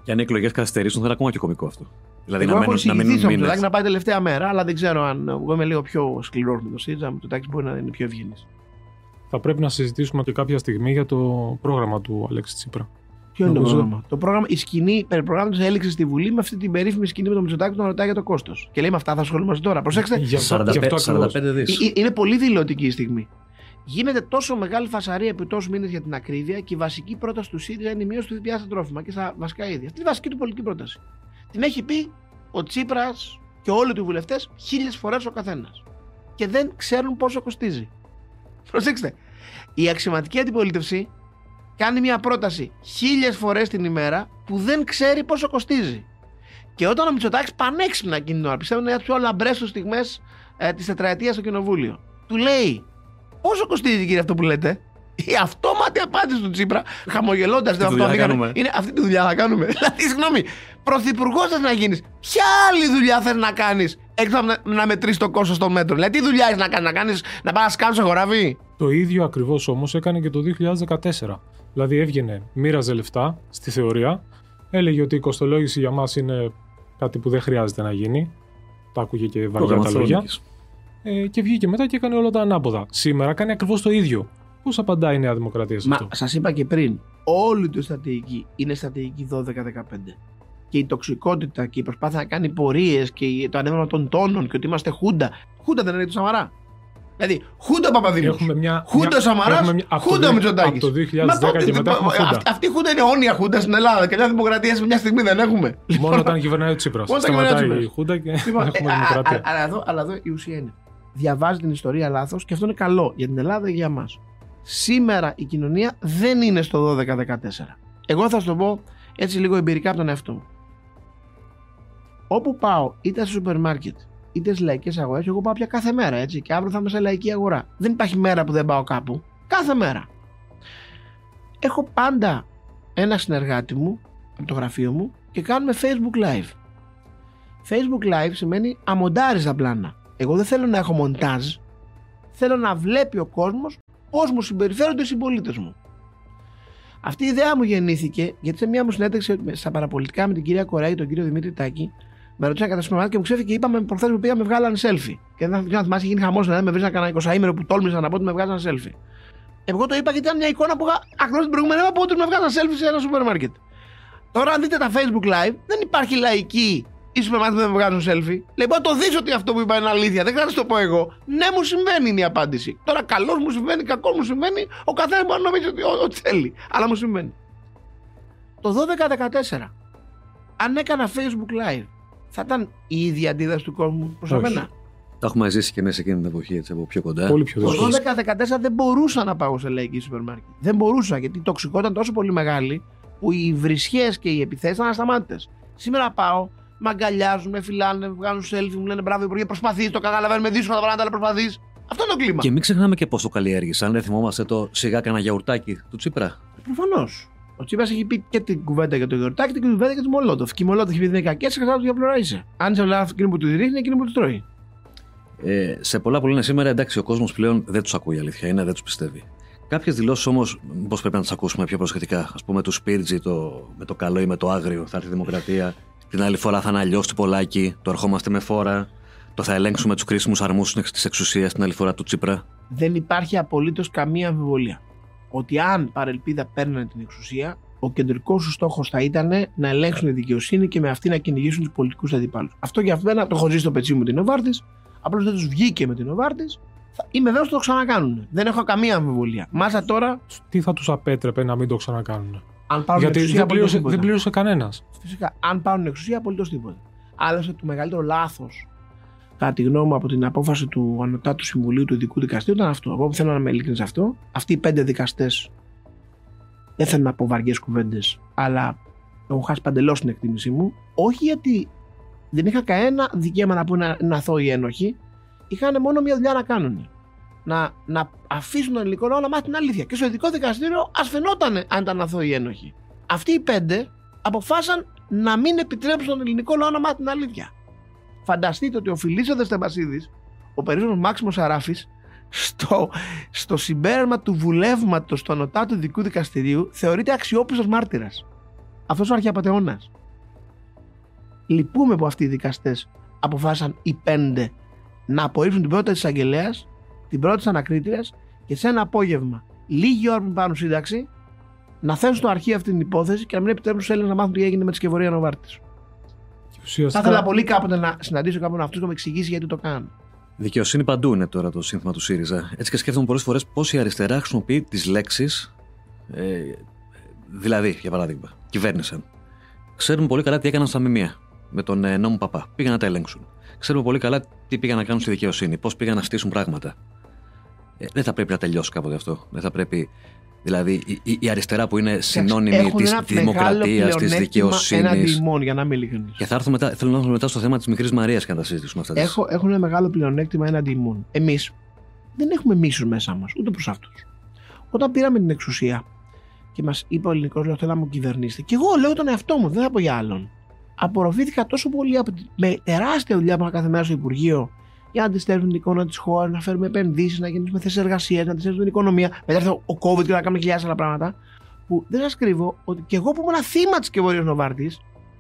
Και αν οι εκλογές καθυστερήσουν, θα είναι ακόμα και κωμικό αυτό. Δηλαδή Εγώ να έχω μένουν, να εισηγηθεί μείνουν στο μήνες. Μητσοτάκη να πάει τελευταία μέρα, αλλά δεν ξέρω αν. Εγώ είμαι λίγο πιο σκληρός με το ΣΥΡΙΖΑ. Με το τάξη μπορεί να είναι πιο ευγενής. Θα πρέπει να συζητήσουμε και κάποια στιγμή για το πρόγραμμα του Αλέξη Τσίπρα. Ποιο είναι το Νομίζω- πρόγραμμα; Το πρόγραμμα, η σκηνή περί προγράμματος έληξε στη Βουλή με αυτή την περίφημη σκηνή με τον Μητσοτάκη που τον ρωτάει για το κόστος. Και λέει με αυτά θα ασχολούμαστε τώρα. Προσέξτε, Γι' αυτό, γι' 45, αυτό 45 ακριβώς. δις. Ε, ε, Είναι πολύ δηλωτική η στιγμή. Γίνεται τόσο μεγάλη φασαρία επί τόσου μήνες για την ακρίβεια και η βασική πρόταση του ΣΥΡΙΖΑ είναι η μείωση του ΦΠΑ στα τρόφιμα και στα βασικά είδη. Αυτή είναι η βασική του πολιτική πρόταση. Την έχει πει ο Τσίπρας και όλοι του βουλευτές χίλιες φορές ο καθένας. Και δεν ξέρουν πόσο κοστίζει. Προσέξτε. Η αξιωματική αντιπολίτευση κάνει μια πρόταση χίλιες φορές την ημέρα που δεν ξέρει πόσο κοστίζει. Και όταν ο Μητσοτάκης πανέξυπνα εκείνη την ώρα, πιστεύω είναι μια από τις πιο λαμπρές τους στιγμές ε, της τετραετίας στο κοινοβούλιο, του λέει Πόσο κοστίζει κύριε αυτό που λέτε; Η αυτόματη απάντηση του Τσίπρα, χαμογελώντας, δεν δουλειά αυτό θα πήγανε, κάνουμε. Είναι αυτή τη δουλειά θα κάνουμε. Δηλαδή, συγγνώμη, πρωθυπουργός θες να γίνεις. Ποια άλλη δουλειά θες να κάνεις; Έξω από να, να μετρήσεις το κόστος των μέτρων. Δηλαδή, τι δουλειά έχεις να κάνεις, να, κάνεις, να πάει να σκάνεις σε χωράβι. Το ίδιο ακριβώς όμως έκανε και το 2014. Δηλαδή έβγαινε, μοίραζε λεφτά στη θεωρία, έλεγε ότι η κοστολόγηση για μας είναι κάτι που δεν χρειάζεται να γίνει. Τα άκουγε και βαριά Πρόγραμμα τα λόγια. Θεσσαλονίκης. Ε, και βγήκε μετά και έκανε όλα τα ανάποδα. Σήμερα κάνει ακριβώς το ίδιο. Πώς απαντάει η Νέα Δημοκρατία σε Μα αυτό; σας είπα και πριν, όλη του στρατηγική είναι στρατηγική 12-15. Και η τοξικότητα και η προσπάθεια να κάνει πορείες και η- το ανέβημα των τόνων και ότι είμαστε χούντα. Χούντα δεν είναι του Σαμαρά. Δηλαδή, χούντα Παπαδήμου. Έχουμε μια. Χούντα μια- Σαμαράς, έχουμε μια- από το χούντα δι- Μητσοτάκης. Από το 2010 και μετά έχουμε χούντα. Αυτή η χούντα είναι αιώνια χούντα στην Ελλάδα. Και μια δημοκρατία σε μια στιγμή δεν έχουμε. Μόνο όταν κυβερνάει ο Τσίπρας. Μόνο όταν κυβερνάει ο Σταματάει η Τσίπρας. Χούντα και Λοιπόν, έχουμε ε, α- δημοκρατία. α- Αλλά εδώ, αλλά εδώ η ουσία είναι. Διαβάζει την ιστορία λάθος και αυτό είναι καλό για την Ελλάδα και για μας. Σήμερα η κοινωνία δεν είναι στο 12-14. Εγώ θα σου το πω έτσι λίγο εμπειρικά από τον εαυτό μου. Όπου πάω, είτε στο σούπερ μάρκετ, είτε στις λαϊκές αγορές, εγώ πάω πια κάθε μέρα έτσι. Και αύριο θα είμαι σε λαϊκή αγορά. Δεν υπάρχει μέρα που δεν πάω κάπου. Κάθε μέρα. Έχω πάντα ένα συνεργάτη μου από το γραφείο μου και κάνουμε Facebook Live. Facebook Live σημαίνει αμοντάρει τα πλάνα. Εγώ δεν θέλω να έχω μοντάζ. Θέλω να βλέπει ο κόσμος πώς μου συμπεριφέρονται οι συμπολίτες μου. Αυτή η ιδέα μου γεννήθηκε γιατί σε μια μου συνέντευξη στα παραπολιτικά με την κυρία Κορέη και τον κύριο Δημήτρη Τάκη με ρωτήσαν κατά σπίτι και μου ξέφυγε και είπαμε προχθές που πήγαμε βγάλανε selfie. Και δεν θα θυμάσαι, γίνει χαμός να με βρει κανένα 20 ήμερο που τόλμησα να πω ότι με βγάζανε selfie. Εγώ το είπα γιατί ήταν μια εικόνα που είχα ακριβώ την προηγούμενη μέρα από ότι με βγάζανε selfie σε ένα σούπερ μάρκετ. Τώρα, αν δείτε τα Facebook live, δεν υπάρχει λαϊκή ή σούπερ μάρκετ που δεν με βγάζουν selfie. Λέει, μπορώ να το δεις ότι αυτό που είπα είναι αλήθεια. Δεν χρειάζεται να το πω εγώ. Ναι, μου συμβαίνει είναι η απάντηση. Τώρα, καλός μου συμβαίνει, κακός μου συμβαίνει. Ο καθένας μπορεί να νομίζει ότι ό- ό,τι θέλει. Αλλά μου συμβαίνει. Το 12-14, αν έκανα Facebook live, θα ήταν η ίδια αντίδραση του κόσμου προς Όχι. εμένα. Τα έχουμε ζήσει και εμεί εκείνη την εποχή έτσι, από πιο κοντά. Πολύ πιο Το δύσκολο. 12-14 δεν μπορούσα να πάω σε λαϊκή σούπερ μάρκετ. Δεν μπορούσα γιατί η τοξικότητα ήταν τόσο πολύ μεγάλη που οι βρισχές και οι επιθέσεις ήταν ασταμάτητες. Σήμερα πάω, με αγκαλιάζουν, με φυλάνε, με βγάζουν selfie, μου λένε μπράβο Υπουργέ, προσπαθείς, το καταλαβαίνουμε δύσκολα τα πράγματα, αλλά προσπαθείς. Αυτό είναι το κλίμα. Και μην ξεχνάμε και πώ το καλλιέργησαν. Δεν θυμόμαστε το σιγά κανένα γιαουρτάκι του Τσίπρα. Προφανώς. Ο Τσίπρα έχει πει και την κουβέντα για το γιορτάκι και την κουβέντα για τη Μολότοφ. Και η Μολότοφ έχει πει δεν είναι κακές, σε κατά του διαπλωρά είσαι. Αν είσαι λάθος, εκείνο που του ρίχνει, εκείνο που του τρώει. Ε, σε πολλά που λένε σήμερα, εντάξει, ο κόσμος πλέον δεν τους ακούει αλήθεια, είναι, δεν τους πιστεύει. Κάποιες δηλώσεις όμως, πώ πρέπει να τις ακούσουμε πιο προσεκτικά. Α πούμε, του Σπίρτζι το, με το καλό ή με το άγριο, θα έρθει η Δημοκρατία. Την άλλη φορά θα είναι αλλιώς του Πολάκη, το ερχόμαστε με φόρα. Το θα ελέγξουμε τους κρίσιμους αρμούς της εξουσίας την άλλη φορά του Τσίπρα. Δεν υπάρχει απολύτως καμία αμφιβολία ότι αν παρελπίδα παίρνανε την εξουσία, ο κεντρικός του στόχος θα ήταν να ελέγξουν τη δικαιοσύνη και με αυτή να κυνηγήσουν τους πολιτικούς αντιπάλους. Αυτό για μένα το έχω ζήσει στο πετσί μου την Οβάρτης. Απλώς δεν τους βγήκε με την Οβάρτης. Είμαι βέβαιος ότι το ξανακάνουν. Δεν έχω καμία αμφιβολία. Μάσα τώρα. Τι θα τους απέτρεπε να μην το ξανακάνουν. Αν πάρουν Γιατί εξουσία, δεν πλήρωσε, απολύτως δεν πλήρωσε κανένας. Φυσικά, αν πάρουν εξουσία, απολύτως τίποτα. Άλλωστε, το μεγαλύτερο λάθος, κατά τη γνώμη μου, από την απόφαση του Ανωτάτου Συμβουλίου του Ειδικού Δικαστήριου ήταν αυτό. Εγώ θέλω να είμαι ειλικρινή σε αυτό. Αυτοί οι πέντε δικαστές, δεν θέλω να πω βαριές κουβέντες, αλλά έχω χάσει παντελώς την εκτίμησή μου. Όχι γιατί δεν είχα κανένα δικαίωμα να πούνε να αθώοι ένοχοι, είχαν μόνο μια δουλειά να κάνουν. Να, να αφήσουν τον ελληνικό λαό να μάθει την αλήθεια. Και στο ειδικό δικαστήριο ας φαινόταν αν ήταν αθώοι ένοχοι. Αυτοί οι πέντε αποφάσισαν να μην επιτρέψουν τον ελληνικό λαό να μάθει την αλήθεια. Φανταστείτε ότι ο Φιλίσο Δεστεμπασίδη, ο περίφημος Μάξιμος Αράφης, στο, στο συμπέρασμα του βουλεύματος του Ανωτάτου Ειδικού Δικαστηρίου θεωρείται αξιόπιστος μάρτυρας. Αυτός ο αρχαιαπατεώνα. Λυπούμε που αυτοί οι δικαστές αποφάσισαν οι πέντε να απορρίψουν την πρόταση της Αγγελέα, την πρόταση της Ανακρίτριας και σε ένα απόγευμα, λίγη ώρα που πάρουν σύνταξη, να θέσουν στο αρχείο αυτή την υπόθεση και να μην επιτρέψουν στους Έλληνες να μάθουν τι έγινε με τη σκευωρία Νοβάρτης. Και Θα ουσιαστικά, ήθελα πολύ κάποτε να συναντήσω κάποιον αυτούς να με εξηγήσει γιατί το κάνουν. Δικαιοσύνη παντού είναι τώρα το σύνθημα του ΣΥΡΙΖΑ. Έτσι και σκέφτομαι πολλές φορές πώς η αριστερά χρησιμοποιεί τις λέξεις. Ε, δηλαδή, για παράδειγμα, κυβέρνησαν. Ξέρουμε πολύ καλά τι έκαναν στα μημία με τον ε, νόμο Παπά. Πήγαν να τα ελέγξουν. Ξέρουμε πολύ καλά τι πήγαν να κάνουν στη δικαιοσύνη, πώς πήγαν να στήσουν πράγματα. Ε, δεν θα πρέπει να τελειώσει κάποτε αυτό. Δεν θα πρέπει. Δηλαδή, η, η- η αριστερά που είναι συνώνυμη Έχουν της ένα δημοκρατίας, της μεγάλο πλεονέκτημα δικαιοσύνης. Έναντι ημών, για να είμαι ειλικρινή. Και θα έρθουμε μετά, θέλω να έρθουμε μετά στο θέμα της μικρής Μαρίας και να τα συζητήσουμε αυτά. τις- Έχω, έχουν ένα μεγάλο πλεονέκτημα έναντι ημών. Εμείς δεν έχουμε μίσους μέσα μας, ούτε προς αυτούς. Όταν πήραμε την εξουσία και μας είπε ο ελληνικός λαό θέλω να μου κυβερνήσετε, και εγώ λέω τον εαυτό μου, δεν θα πω για άλλον. Απορροφήθηκα τόσο πολύ από τη, με τεράστια δουλειά που είχα κάθε μέρα στο Υπουργείο για να αντιστρέψουμε την εικόνα της χώρας, να φέρουμε επενδύσεις, να γεννήσουμε θέσεις εργασίας, να αντιστρέψουμε την οικονομία. Μετά έρθει ο COVID και να κάνουμε χιλιάδες άλλα πράγματα. Που δεν σας κρύβω ότι και εγώ που ήμουν θύμα της Κεβορία Νοβάρτης,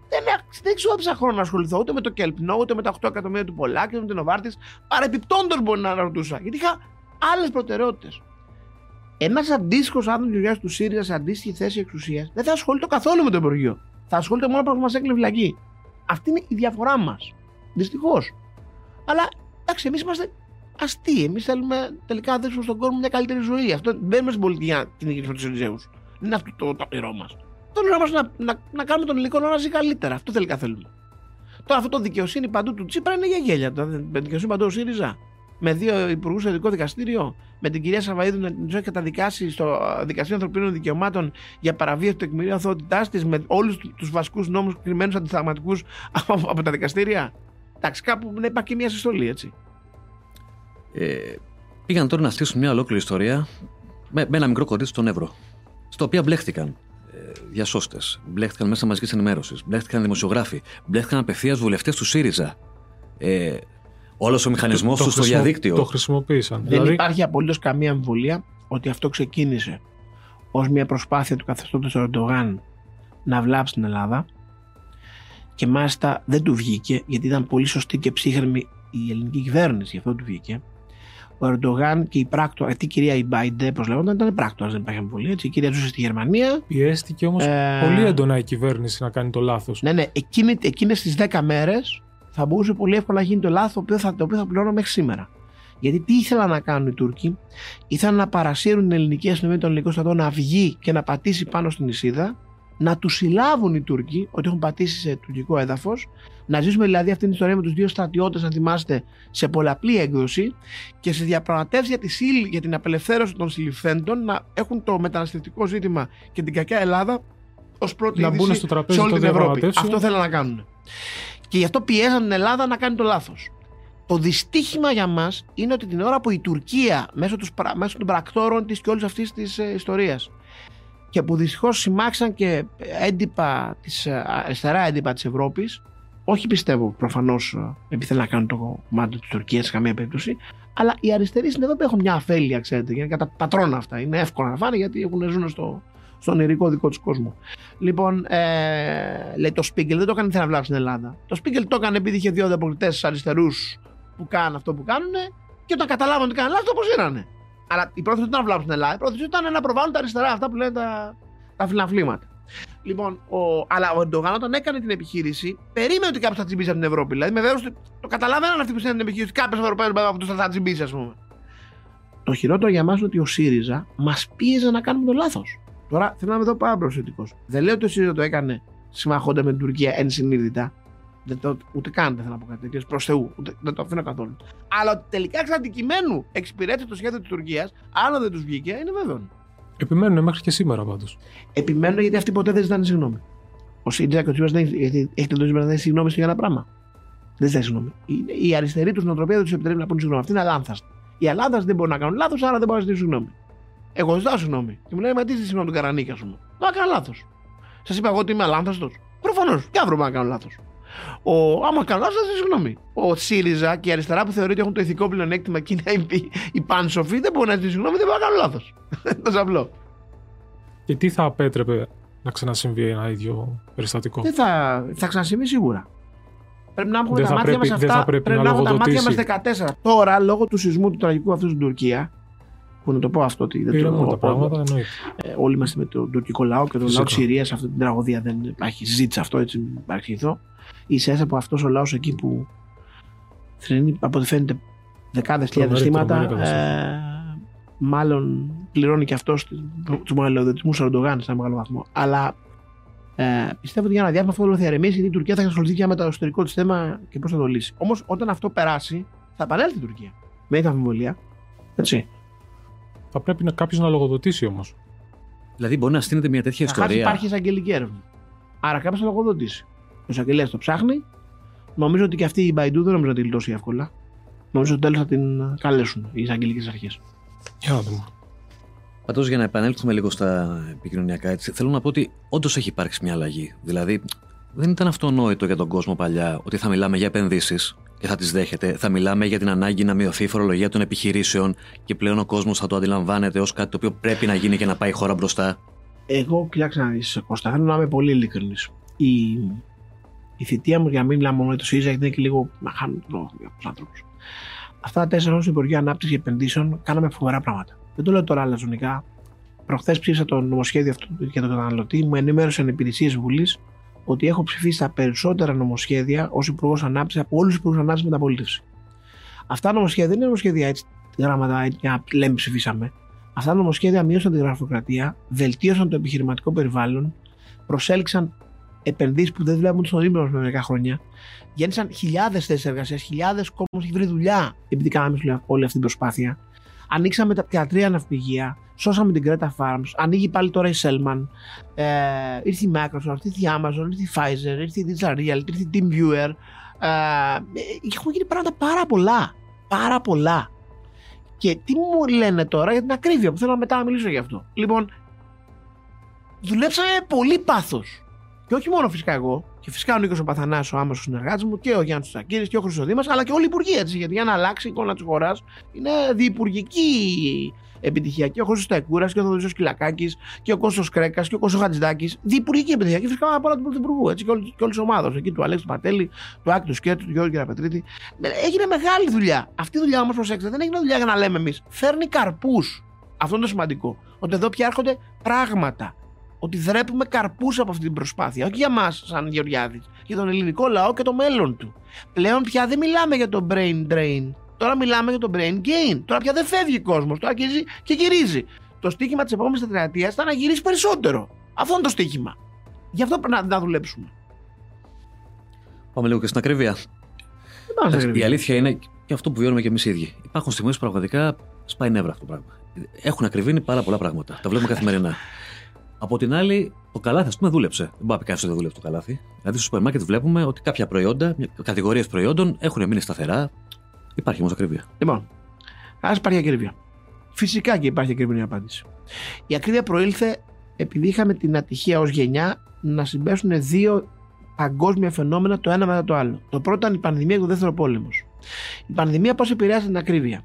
δεν, δεν ξόδεψα χρόνο να ασχοληθώ ούτε με το Κελπνό, ούτε με τα 8 εκατομμύρια του Πολάκη, ούτε με την Νοβάρτης. Παρεπιπτόντως μπορεί να αναρωτούσα. Γιατί είχα άλλες προτεραιότητες. Ένας αντίστοιχος άνθρωπος δουλειά του ΣΥΡΙΖΑ σε αντίστοιχη θέση εξουσίας δεν θα ασχολείται καθόλου με το Υπουργείο. Θα ασχολείται μόνο με μας έκλεινε φυλακή. Αυτή είναι η διαφορά μας. Δυστυχώς. Αλλά εντάξει, εμείς είμαστε αστείοι. Εμείς θέλουμε τελικά να δείξουμε στον κόσμο μια καλύτερη ζωή. Αυτό δεν μπαίνουμε στην πολιτική για να κυνηγήσουμε τους Ελιζέου. Δεν είναι αυτό το, το απειρό μας. Το όνειρό μας να, να, να κάνουμε τον ελληνικό λαό να ζει καλύτερα. Αυτό τελικά θέλουμε. Τώρα αυτό το δικαιοσύνη παντού του Τσίπρα είναι για γέλια. Το, με δικαιοσύνη παντού ο ΣΥΡΙΖΑ. Με δύο υπουργούς στο ειδικό δικαστήριο. Με την κυρία Σαβαίδου να την έχει καταδικάσει στο Δικαστήριο Ανθρωπίνων Δικαιωμάτων για παραβίαση του τεκμηρίου αθωότητάς της. Με όλους τους βασικούς νόμους κρυμμένους αντισταγματικούς από, από τα δικαστήρια. Εντάξει, κάπου να υπάρχει και μια συστολή, έτσι. Ε, πήγαν τώρα να στήσουν μια ολόκληρη ιστορία με, με ένα μικρό κορίτσι στον Εύρο. Στο οποίο μπλέχτηκαν ε, διασώστες, μπλέχτηκαν μέσα μαζικής ενημέρωσης, μπλέχτηκαν δημοσιογράφοι, μπλέχτηκαν απευθείας βουλευτές του ΣΥΡΙΖΑ. Ε, Όλος ο μηχανισμός τους στο χρησιμο- διαδίκτυο. Το χρησιμοποίησαν. Δεν δηλαδή, υπάρχει απολύτως καμία αμφιβολία ότι αυτό ξεκίνησε ως μια προσπάθεια του καθεστώτος του Ερντογάν να βλάψει την Ελλάδα και μάλιστα δεν του βγήκε γιατί ήταν πολύ σωστή και ψύχρεμη η ελληνική κυβέρνηση, γι' αυτό του βγήκε. Ο Ερντογάν και η πράκτορα, αυτή η κυρία Ιμπάιντε, όπως λέγονταν, ήταν πράκτορα, δεν υπάρχει αμφιβολία. Έτσι. Η κυρία ζούσε στη Γερμανία. πιέστηκε όμως Ε, πολύ έντονα η κυβέρνηση να κάνει το λάθος. Ναι, ναι, εκείνη, εκείνες τις 10 μέρες θα μπορούσε πολύ εύκολα να γίνει το λάθος το οποίο θα, το οποίο θα πληρώνω μέχρι σήμερα. Γιατί τι ήθελαν να κάνουν οι Τούρκοι, ήθελαν να παρασύρουν την ελληνική αστυνομία, τον ελληνικό στρατό να βγει και να πατήσει πάνω στην Ισίδα, να τους συλλάβουν οι Τούρκοι ότι έχουν πατήσει σε τουρκικό έδαφος, να ζήσουμε δηλαδή αυτή την ιστορία με τους δύο στρατιώτες, αν θυμάστε, σε πολλαπλή έκδοση και σε διαπραγματεύσει για, της σύλλη- για την απελευθέρωση των συλληφθέντων να έχουν το μεταναστευτικό ζήτημα και την κακιά Ελλάδα ως πρώτη Να είδηση μπουν στο τραπέζι σε όλη των την Ευρώπη. διαπραγματεύσεων. Αυτό θέλουν να κάνουν. Και γι' αυτό πιέζαν την Ελλάδα να κάνει το λάθος. Το δυστύχημα για μας είναι ότι την ώρα που η Τουρκία μέσω, τους, πρα- μέσω των πρακτόρων της και όλης αυτής της ε, ιστορίας και που δυστυχώς συμμάξαν και έντυπα της, ε, αριστερά έντυπα της Ευρώπης, όχι πιστεύω προφανώς επειδή θέλουν να κάνουν το κομμάτι της Τουρκίας σε καμία περίπτωση, Αλλά οι αριστεροί στην Ευρώπη έχουν μια αφέλεια, ξέρετε, για κατά πατρώνα αυτά. Είναι εύκολο να φάνε γιατί έχουν ζουν στο, στον ειρικό δικό τους κόσμο. Λοιπόν, ε, λέει το Σπίγκελ δεν το έκανε να βλάψει στην Ελλάδα. Το Σπίγκελ το έκανε επειδή είχε δύο ανταποκριτές αριστερούς που κάνουν αυτό που κάνουν και όταν καταλάβαν ότι κάνουν λάθος, το αποσύρανε. Αλλά η πρόθεση δεν ήταν να βλάψουν την Ελλάδα. Η πρόθεση ήταν να προβάλλουν τα αριστερά, αυτά που λένε τα, τα φιλαφλήματα. Λοιπόν, ο, αλλά ο Ερντογάν όταν έκανε την επιχείρηση, περίμενε ότι κάποιος θα τσιμπήσει από την Ευρώπη. Δηλαδή, με βέβαιο το καταλαβαίναν αυτοί που στέλνουν την επιχείρηση, κάποιο Ευρωπαίο από του θα τσιμπήσει, ας πούμε. Το χειρότερο για εμάς είναι ότι ο ΣΥΡΙΖΑ μας πίεζε να κάνουμε το λάθος. Τώρα θέλω να είμαι εδώ πάρα προσεκτικός. Δεν λέω ότι ο ΣΥΡΙΖΑ το έκανε συμμαχώντα με την Τουρκία ενσυνείδητα. Δεν το, ούτε καν δεν θέλω να πω κάτι τέτοιο. Προς Θεού. Ούτε, δεν το αφήνω καθόλου. Αλλά τελικά εξ αντικειμένου εξυπηρέτησε το σχέδιο τη Τουρκία, αν δεν τους βγήκε, είναι βέβαιο. Επιμένουν μέχρι και σήμερα πάντως. Επιμένουν γιατί αυτοί ποτέ δεν ζητάνε συγγνώμη. Ο ΣΥΡΙΖΑ και ο Τσίπρα δεν έχει τελειώσει να ζητάει συγγνώμη για ένα πράγμα. Δεν ζητάει συγγνώμη. Η, η αριστερή τους νοοτροπία δεν τους επιτρέπει να πούνε συγγνώμη. Αυτή είναι αλάνθαστη. Οι αλάνθαστοι δεν μπορούν να κάνουν λάθος, άρα δεν μπορούν να ζητήσουν συγγνώμη. Εγώ ζητάω συγγνώμη. Και μου λέει, Μα τι ζητήσεις συγγνώμη τον Καρανίκη, ας πούμε. Μα κάνω λάθος. Σας είπα εγώ ότι είμαι αλάνθαστος. Προφανώς. Και αύριο να κάνω λάθος. Ο, άμα κάνω λάθο, θα συγγνώμη. Ο ΣΥΡΙΖΑ και η αριστερά που θεωρεί ότι έχουν το ηθικό πλεονέκτημα και είναι οι, οι πάνσοφοι δεν μπορούν να ζητήσουν συγγνώμη, δεν μπορούν να κάνουν λάθος. το απλό. Και τι θα απέτρεπε να ξανασυμβεί ένα ίδιο περιστατικό; Δεν θα, θα ξανασυμβεί σίγουρα. Πρέπει να έχουμε Δεν τα θα μάτια πρέπει- μας δεν αυτά. θα πρέπει να να έχουμε τα μάτια λογοδοτήσει. μα 14. Τώρα, λόγω του σεισμού του τραγικού αυτού στην Τουρκία, που να το πω αυτό ότι δεν το Πήραμε τα πράγματα, εννοείται. ε, όλοι είμαστε με τον τουρκικό λαό και τον Φυσικά. λαό τη Συρίας. Αυτή την τραγωδία δεν υπάρχει συζήτηση αυτό, έτσι μην παρεξηγηθώ. Ίσα ίσα από αυτός ο λαός εκεί που θρυνεί, από ό,τι φαίνεται, δεκάδες χιλιάδες Τρομερή, θύματα. τρομερή καταστροφή. Ε, μάλλον πληρώνει και αυτός τους μαλλιοδοτισμού του Ερντογάν σε ένα μεγάλο βαθμό. Αλλά ε, πιστεύω ότι για ένα διάστημα αυτό όλο θα ηρεμήσει γιατί η Τουρκία θα ασχοληθεί και με το εσωτερικό της θέμα και πώς θα το λύσει. Όμως όταν αυτό περάσει, θα επανέλθει η Τουρκία. Με ήθα αμφιβολία. Έτσι. Θα πρέπει να κάποιος να λογοδοτήσει όμως. Δηλαδή, μπορεί να στείνεται μια τέτοια Καταρχάς ιστορία. υπάρχει εισαγγελική έρευνα. Άρα κάποιος θα λογοδοτήσει. Ο εισαγγελέας το ψάχνει. Νομίζω ότι και αυτή η Μπαϊντού δεν νομίζω να τη λιτώσει εύκολα. Νομίζω ότι τέλος θα την καλέσουν οι εισαγγελικές αρχές. Για να δούμε. Πάντως, για να επανέλθουμε λίγο στα επικοινωνιακά, έτσι, θέλω να πω ότι όντως έχει υπάρξει μια αλλαγή. Δηλαδή, δεν ήταν αυτονόητο για τον κόσμο παλιά ότι θα μιλάμε για επενδύσεις και θα τις δέχεται. Θα μιλάμε για την ανάγκη να μειωθεί η φορολογία των επιχειρήσεων και πλέον ο κόσμος θα το αντιλαμβάνεται ως κάτι το οποίο πρέπει να γίνει και να πάει η χώρα μπροστά. Εγώ, κοιτάξτε να δεις, Κώστα, θέλω να είμαι πολύ ειλικρινής. Η, η θητεία μου για να μην μιλάμε μόνο για το ΣΥΡΙΖΑ, γιατί είναι και λίγο να χάνουν τον λόγο για τους άνθρωπους. Αυτά τα τέσσερα χρόνια στο Υπουργείο Ανάπτυξης και Επενδύσεων κάναμε φοβερά πράγματα. Δεν το λέω τώρα αλαζονικά. Προχθές ψήφισα το νομοσχέδιο αυτό για τον καταναλωτή. Μου ενημέρωσαν υπηρεσίες Βουλής ότι έχω ψηφίσει τα περισσότερα νομοσχέδια ως Υπουργός Ανάπτυξης από όλους τους Υπουργούς Ανάπτυξης μεταπολίτευσης. Αυτά τα νομοσχέδια δεν είναι νομοσχέδια έτσι, γράμματα έτσι, για να λέμε ψηφίσαμε. Αυτά τα νομοσχέδια μείωσαν τη γραφειοκρατία, βελτίωσαν το επιχειρηματικό περιβάλλον, προσέλξαν επενδύσεις που δεν βλέπουν στον ύπνο με μερικά χρόνια. Γέννησαν χιλιάδες θέσεις εργασίας, χιλιάδες κόσμος έχει βρει δουλειά επειδή κάναμε όλη αυτή την προσπάθεια. Ανοίξαμε τα θεατρία ναυπηγεία, σώσαμε την Greta Farms, ανοίγει πάλι τώρα η Selman, ε, ήρθε η Microsoft, ήρθε η Amazon, ήρθε η Pfizer, ήρθε η Digital Real, ήρθε η TeamViewer. Ε, έχουν γίνει πράγματα πάρα πολλά. Πάρα πολλά. Και τι μου λένε τώρα για την ακρίβεια που θέλω μετά να μιλήσω γι' αυτό. Λοιπόν, δουλέψαμε με πολύ πάθος. Και όχι μόνο φυσικά εγώ, και φυσικά ο Νίκος ο Παθανάς, ο άμεσος συνεργάτης μου, και ο Γιάννης Τσακύρης και ο Χρυσοδήμας, αλλά και όλοι οι υπουργοί έτσι. Γιατί για να αλλάξει η εικόνα της χώρας είναι διυπουργική επιτυχία. Και ο Χρυσό Ταϊκούρας και ο Θοδωρή Κυλακάκη και ο Κώστος Κρέκας και ο Κώστος Χατζηδάκης. Διυπουργική επιτυχία. Και φυσικά από όλα του Πρωθυπουργού έτσι, και όλη και όλης της ομάδας. Εκεί του Αλέξη του Πατέλη, του Άκη του Σκέτου, του Γιώργου Κυραπετρίτη. Έγινε μεγάλη δουλειά. Αυτή η δουλειά όμως, προσέξτε, δεν έγινε δουλειά για να λέμε εμείς. Φέρνει καρπούς. Αυτό είναι το σημαντικό. Ότι εδώ πια έρχονται πράγματα ότι δρέπουμε καρπούς από αυτή την προσπάθεια. Όχι για μας, σαν Γεωργιάδης, για τον ελληνικό λαό και το μέλλον του. Πλέον πια δεν μιλάμε για το brain drain. Τώρα μιλάμε για το brain gain. Τώρα πια δεν φεύγει ο κόσμος. Τώρα αρχίζει και γυρίζει. Το στίχημα της επόμενης τετραετίας ήταν να γυρίσει περισσότερο. Αυτό είναι το στίχημα. Γι' αυτό πρέπει να, να δουλέψουμε. Πάμε λίγο και στην ακρίβεια. Δεν πάμε στα Η γρήγορα. αλήθεια είναι και αυτό που βιώνουμε και εμείς οι ίδιοι. Υπάρχουν στιγμές που πραγματικά σπάει νεύρα αυτό το πράγμα. Έχουν ακριβήνει πάρα πολλά πράγματα. Τα βλέπουμε καθημερινά. Από την άλλη, το καλάθι, ας πούμε, δούλεψε. Δεν μπορεί να πει κανείς ότι δεν δούλεψε το καλάθι. Δηλαδή, στο σούπερ μάρκετ βλέπουμε ότι κάποια προϊόντα, κατηγορίες προϊόντων έχουν μείνει σταθερά. Υπάρχει όμως ακρίβεια. Λοιπόν, ας υπάρχει ακρίβεια. Φυσικά και υπάρχει ακρίβεια απάντηση. Η ακρίβεια προήλθε επειδή είχαμε την ατυχία ως γενιά να συμπέσουν δύο παγκόσμια φαινόμενα το ένα μετά το άλλο. Το πρώτο ήταν η πανδημία και ο δεύτερος πόλεμος. Η πανδημία πώς επηρέασε την ακρίβεια;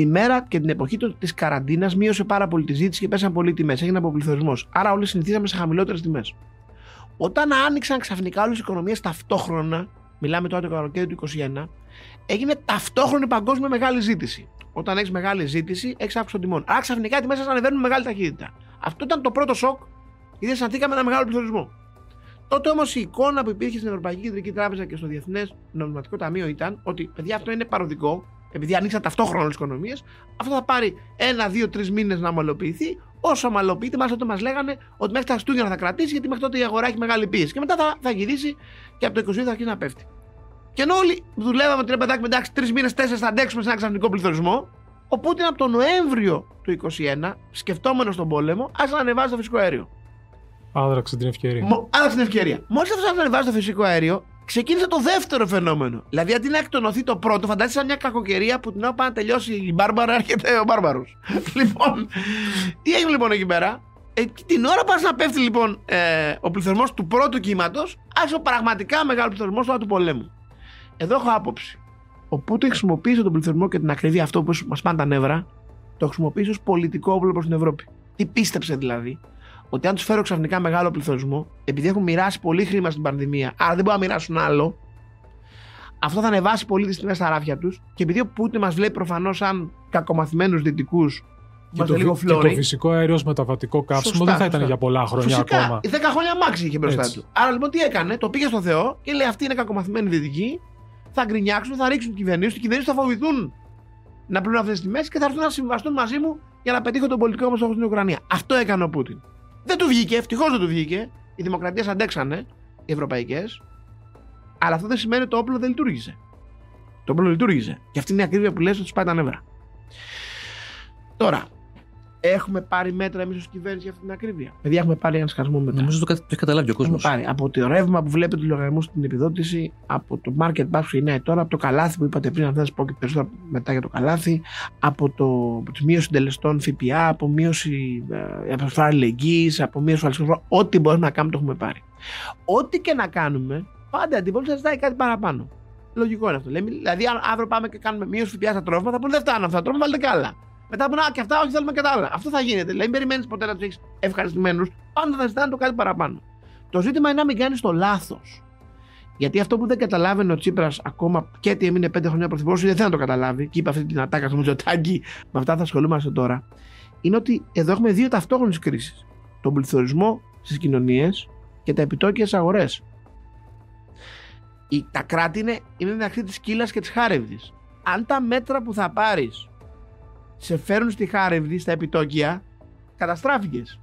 Τη μέρα και την εποχή της καραντίνας μείωσε πάρα πολύ τη ζήτηση και πέσαν πολύ τιμές. Έγινε αποπληθωρισμός. Άρα όλοι συνηθίζαμε σε χαμηλότερες τιμές. Όταν άνοιξαν ξαφνικά όλες οι οικονομίες ταυτόχρονα, μιλάμε τώρα το καλοκαίρι του 2021, έγινε ταυτόχρονη παγκόσμια μεγάλη ζήτηση. Όταν έχεις μεγάλη ζήτηση, έχεις αύξηση των τιμών. Άρα ξαφνικά οι τιμές ανεβαίνουν με μεγάλη ταχύτητα. Αυτό ήταν το πρώτο σοκ, γιατί αισθανθήκαμε ένα μεγάλο πληθωρισμό. Τότε όμως η εικόνα που υπήρχε στην Ευρωπαϊκή Κεντρική Τράπεζα και στο Διεθνές Νομισματικό Ταμείο ήταν ότι παιδιά αυτό είναι παροδικό, επειδή ανοίξαν ταυτόχρονα όλες τις οικονομίες, αυτό θα πάρει ένα, δύο, τρεις μήνες να ομαλοποιηθεί. Όσο ομαλοποιείται, μάλιστα τότε μας λέγανε ότι μέχρι τα Χριστούγεννα θα κρατήσει, γιατί μέχρι τότε η αγορά έχει μεγάλη πίεση. Και μετά θα, θα γυρίσει και από το 22 θα αρχίσει να πέφτει. Και ενώ όλοι δουλεύαμε ότι ρε παιδάκι, εντάξει, τρεις μήνες, τέσσερις θα αντέξουμε σε ένα ξαφνικό πληθωρισμό, ο Πούτιν από τον Νοέμβριο του 2021, σκεφτόμενος τον πόλεμο, άρχισε να ανεβάζει το φυσικό αέριο. Άδραξε την ευκαιρία. Μο, άδραξε την ευκαιρία. Μόλις αυτό να ανεβάζει το φυσικό αέριο, ξεκίνησε το δεύτερο φαινόμενο. Δηλαδή, αντί να εκτονωθεί το πρώτο, φαντάζεσαι μια κακοκαιρία που την ώρα να τελειώσει η Μπάρμπαρα, έρχεται ο Μπάρμπαρος. λοιπόν, τι έγινε λοιπόν εκεί πέρα; Ε, την ώρα που να πέφτει λοιπόν ε, ο πληθωρισμό του πρώτου κύματος, άρχισε ο πραγματικά μεγάλος πληθωρισμό του πολέμου. Εδώ έχω άποψη. Ο Πούτιν χρησιμοποίησε τον πληθωρισμό και την ακρίβεια αυτό που μας πάνε τα νεύρα, το χρησιμοποίησε ως πολιτικό όπλο προς την Ευρώπη. Τι πίστεψε δηλαδή, ότι αν τους φέρω ξαφνικά μεγάλο πληθωρισμό, επειδή έχουν μοιράσει πολύ χρήμα στην πανδημία, άρα δεν μπορούν να μοιράσουν άλλο, αυτό θα ανεβάσει πολύ τις τιμές στα ράφια τους και επειδή ο Πούτιν μας βλέπει προφανώς σαν κακομαθημένους δυτικούς. Και το, λίγο και το φυσικό αέριο μεταβατικό καύσιμο σωστά, δεν θα ήταν για πολλά χρόνια Φυσικά, ακόμα. 10 χρόνια μάξι είχε μπροστά Έτσι. του. Άρα λοιπόν τι έκανε, το πήγε στο Θεό και λέει: Αυτοί είναι κακομαθημένοι δυτικοί, θα γκρινιάξουν, θα ρίξουν κυβερνήσεις, οι κυβερνήσεις θα φοβηθούν να πληρώνουν αυτές τις τιμές και θα έρθουν να συμβαστούν μαζί μου για να πετύχω τον πολιτικό μου στόχο στην Ουκρανία. Αυτό έκανε ο Πούτιν. Δεν του βγήκε, ευτυχώς δεν του βγήκε. Οι δημοκρατίες αντέξανε, οι ευρωπαϊκές. Αλλά αυτό δεν σημαίνει ότι το όπλο δεν λειτουργήσε. Το όπλο λειτουργήσε. Και αυτή είναι η ακρίβεια που λες ότι σπάει τα νεύρα. Τώρα, Έχουμε πάρει μέτρα εμείς ως κυβέρνηση για αυτή την ακρίβεια. Παιδιά, έχουμε πάρει ένα σκασμό μετά. Νομίζω ότι το έχει καταλάβει ο κόσμος. Έχουμε πάρει από το ρεύμα που βλέπετε τους λογαριασμούς στην επιδότηση, από το market pass που είναι τώρα, από το καλάθι που είπατε πριν, να σα πω και περισσότερα μετά για το καλάθι, από, το, από τη μείωση συντελεστών ΦΠΑ, από μείωση ε, από αλληλεγγύης, από μείωση ασφαλιστικών. Ό,τι μπορούμε να κάνουμε το έχουμε πάρει. Ό,τι και να κάνουμε, πάντα αντιπολίτευση θα ζητάει κάτι παραπάνω. Λογικό είναι αυτό. Λέμε, δηλαδή, αν αύριο πάμε και κάνουμε μείωση ΦΠΑ στα τρόφιμα, θα πούνε δεν φτάνουν αυτά τα τρόφιμα, βάλτε καλά. Μετά από να και αυτά, όχι θέλουμε και τα άλλα. Αυτό θα γίνεται. Δηλαδή, περιμένεις ποτέ να τους έχεις ευχαριστημένους, πάντα θα ζητάνε το κάτι παραπάνω. Το ζήτημα είναι να μην κάνεις το λάθος. Γιατί αυτό που δεν καταλάβαινε ο Τσίπρας ακόμα και ότι έμεινε πέντε χρόνια πρωθυπουργός, δεν θέλει να το καταλάβει και είπε αυτή την ατάκα στο Μητσοτάκι, με αυτά θα ασχολούμαστε τώρα. Είναι ότι εδώ έχουμε δύο ταυτόχρονες κρίσεις. Τον πληθωρισμό στις κοινωνίες και τα επιτόκια στις αγορές. Τα κράτη είναι, είναι μεταξύ της κύλα και της χάρευδη. Αν τα μέτρα που θα πάρεις σε φέρουν στη χάρευδη, στα επιτόκια, καταστράφηκες.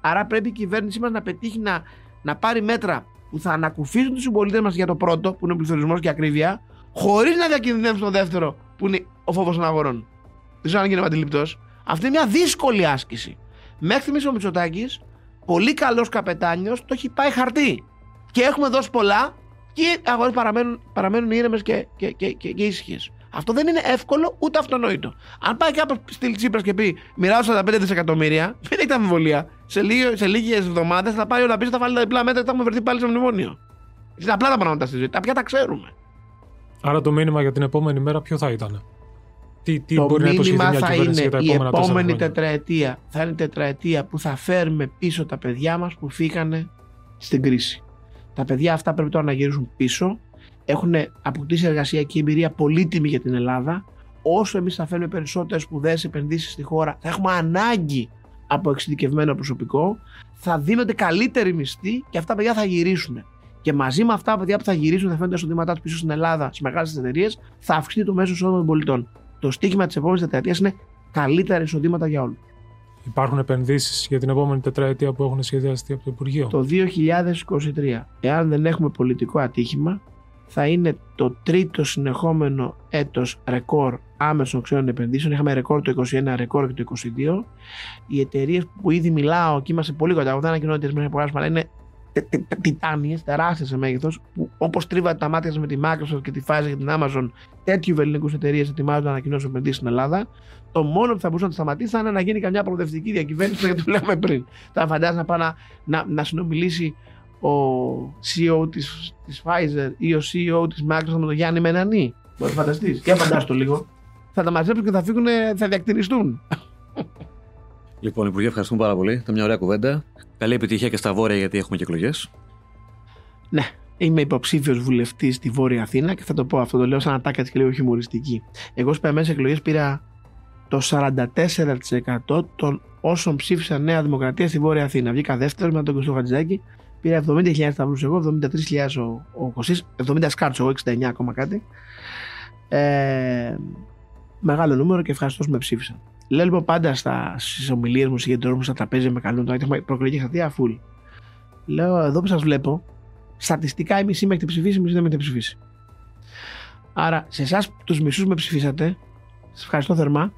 Άρα πρέπει η κυβέρνησή μας να πετύχει να, να πάρει μέτρα που θα ανακουφίσουν τους συμπολίτες μας για το πρώτο, που είναι ο πληθωρισμός και ακρίβεια, χωρίς να διακινδυνεύσουν το δεύτερο, που είναι ο φόβος των αγορών. Δεν ξέρω αν γίνεται αντιληπτό. Αυτή είναι μια δύσκολη άσκηση. Μέχρι στιγμής ο Μητσοτάκης, πολύ καλός καπετάνιος, το έχει πάει χαρτί. Και έχουμε δώσει πολλά και οι αγορές παραμένουν, παραμένουν ήρεμες και, και, και, και, και ήσυχες. Αυτό δεν είναι εύκολο ούτε αυτονόητο. Αν πάει κάπου στη Τσίπρας και πει μοιράω 45 δισεκατομμύρια, δεν έχει αμφιβολία. Σε, σε λίγες εβδομάδες θα πάει όλα πίσω, θα βάλει τα διπλά μέτρα και θα έχουμε βρεθεί πάλι σε μνημόνιο. Είναι απλά τα πράγματα στη ζωή. Τα πια τα ξέρουμε. Άρα το μήνυμα για την επόμενη μέρα ποιο θα ήταν; Τι, τι το μπορεί να υποσχεθεί μια θα είναι για τα η επόμενη τετραετία. Θα είναι τετραετία που θα φέρουμε πίσω τα παιδιά μας που φύγανε στην κρίση. Τα παιδιά αυτά πρέπει τώρα να γυρίσουν πίσω έχουν αποκτήσει εργασιακή εμπειρία πολύτιμη για την Ελλάδα. Όσο εμείς θα φέρουμε περισσότερες σπουδέ επενδύσεις στη χώρα, θα έχουμε ανάγκη από εξειδικευμένο προσωπικό. Θα δίνονται καλύτεροι μισθοί και αυτά τα παιδιά θα γυρίσουν. Και μαζί με αυτά τα παιδιά που θα γυρίσουν, θα φέρουν τα εισοδήματά τους πίσω στην Ελλάδα, στις μεγάλες εταιρείες, θα αυξηθεί το μέσο εισόδημα των πολιτών. Το στίχημα της επόμενης τετραετίας είναι καλύτερα εισοδήματα για όλους. Υπάρχουν επενδύσεις για την επόμενη τετραετία που έχουν σχεδιαστεί από το Υπουργείο; Το 2023, εάν δεν έχουμε πολιτικό ατύχημα, θα είναι το τρίτο συνεχόμενο έτος ρεκόρ άμεσων ξένων επενδύσεων. Είχαμε ρεκόρ το 2021, ρεκόρ και το 2022. Οι εταιρείες που ήδη μιλάω και είμαστε πολύ κοντά, δεν ανακοινώνω μέχρι πολλέ, αλλά είναι τιτάνιες, τεράστιες σε μέγεθος, που όπως τρίβατε τα μάτια με τη Microsoft και τη Pfizer και την Amazon, τέτοιου ελληνικού εταιρείες ετοιμάζονται να ανακοινώσουν επενδύσεις στην Ελλάδα. Το μόνο που θα μπορούσε να το σταματήσει θα είναι να γίνει καμιά προοδευτική διακυβέρνηση, γιατί το λέμε πριν. Θα φαντάζει να πάει να, να, να συνομιλήσει ο CEO της, της Pfizer ή ο CEO της Microsoft με τον Γιάννη Μενανή. Μπορείς να φανταστείς. Για φαντάσου το λίγο. θα τα μαζέψουν και θα φύγουν, θα διακτηριστούν. Λοιπόν, Υπουργέ, ευχαριστούμε πάρα πολύ. Ήταν μια ωραία κουβέντα. Καλή επιτυχία και στα βόρεια, γιατί έχουμε και εκλογές. Ναι, είμαι υποψήφιος βουλευτής στη Βόρεια Αθήνα και θα το πω αυτό, το λέω σαν ατάκα τη και λίγο χιουμοριστική. Εγώ στις περασμένε εκλογές πήρα το 44% των όσων ψήφισαν Νέα Δημοκρατία στη Βόρεια Αθήνα. Βγήκα δεύτερος με τον Κωστό Χατζηδάκη. Πήρα 70.000 σταυρού εγώ, 73.000 ο, ο Κωστής, 70 σκάρτσο εγώ, 69 ακόμα κάτι. Ε, μεγάλο νούμερο και ευχαριστώ που με ψήφισαν. Λέω λοιπόν πάντα στις ομιλίες μου, συγκεντρώνω στα τραπέζια με καλούν. Τώρα έχουμε προκλητική χαρτιά φουλ. Λέω εδώ που σας βλέπω, στατιστικά η μισή με έχετε ψηφίσει, η μισή δεν με έχετε ψηφίσει. Άρα σε εσάς τους μισούς με ψηφίσατε, σας ευχαριστώ θερμά.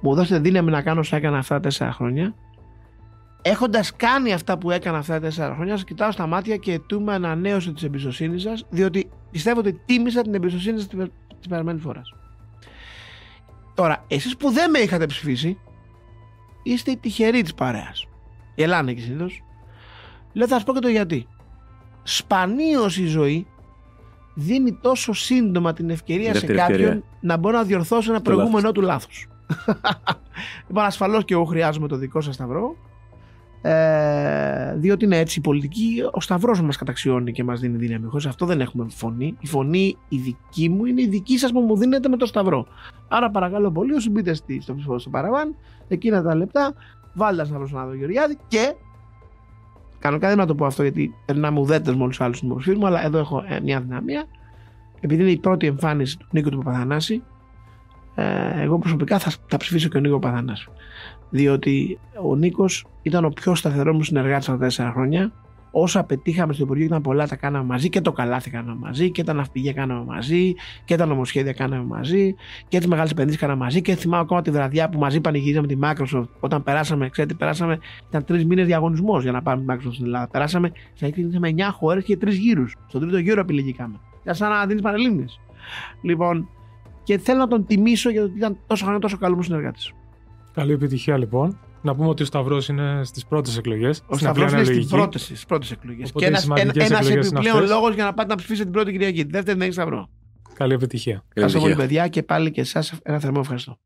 Μου δώσετε δύναμη να κάνω όσα έκανα αυτά τα τέσσερα χρόνια. Έχοντας κάνει αυτά που έκανα αυτά τα τέσσερα χρόνια, σας κοιτάω στα μάτια και ετούμε ανανέωση της εμπιστοσύνης σας, διότι πιστεύω ότι τίμησα την εμπιστοσύνη σας την περασμένη φορά. Τώρα, εσείς που δεν με είχατε ψηφίσει, είστε οι τυχεροί της παρέας. Γελάνε και συνήθως. Λέω, θα σας πω και το γιατί. Σπανίως η ζωή δίνει τόσο σύντομα την ευκαιρία σε κάποιον να μπορεί να διορθώσει ένα προηγούμενο του λάθος. λοιπόν, ασφαλώς και εγώ χρειάζομαι το δικό σας σταυρό. Ε, διότι είναι έτσι η πολιτική, ο σταυρός μας καταξιώνει και μας δίνει δύναμη. Χωρίς αυτό δεν έχουμε φωνή. Η φωνή η δική μου είναι η δική σας που μου δίνετε με το σταυρό. Άρα παρακαλώ πολύ, όσοι μπείτε στο ψηφό στο παραβάν, εκείνα τα λεπτά, βάλτε τα σταυρό στον Άδο Γεωργιάδη και. Κανονικά δεν να το πω αυτό γιατί περνάμε ουδέτες με όλου του άλλους στην μου, αλλά εδώ έχω ε, μια δυναμία. Επειδή είναι η πρώτη εμφάνιση του Νίκου του Παπαδανάση, ε, εγώ προσωπικά θα, θα ψηφίσω και ο Νίκο Παπαδανάση διότι ο Νίκος ήταν ο πιο σταθερό μου συνεργάτης τα τέσσερα χρόνια. Όσα πετύχαμε στο Υπουργείο ήταν πολλά, τα κάναμε μαζί και το καλάθι κάναμε μαζί και τα ναυπηγεία κάναμε μαζί και τα νομοσχέδια κάναμε μαζί και τις μεγάλες επενδύσεις κάναμε μαζί. Και θυμάμαι ακόμα τη βραδιά που μαζί πανηγυρίζαμε τη Microsoft όταν περάσαμε, ξέρετε, περάσαμε, ήταν τρεις μήνες διαγωνισμός για να πάμε τη Microsoft στην Ελλάδα. Περάσαμε, με 9 χώρες και τρεις γύρους. Στον τρίτο γύρο επιλεγήκαμε. Για σαν να δίνεις παρελίμνε. Λοιπόν, και θέλω να τον τιμήσω γιατί ήταν τόσο χρόνια τόσο καλό μου συνεργάτης. Καλή επιτυχία λοιπόν. Να πούμε ότι ο Σταυρός είναι στις πρώτες εκλογές. Ο Σταυρός είναι στις πρώτες εκλογές. Και ένα επιπλέον λόγος για να πάτε να ψηφίσετε την πρώτη Κυριακή. Δεύτερη δεν έχεις Σταυρό. Καλή επιτυχία. Καλή πολύ, παιδιά, και πάλι και εσάς ένα θερμό ευχαριστώ.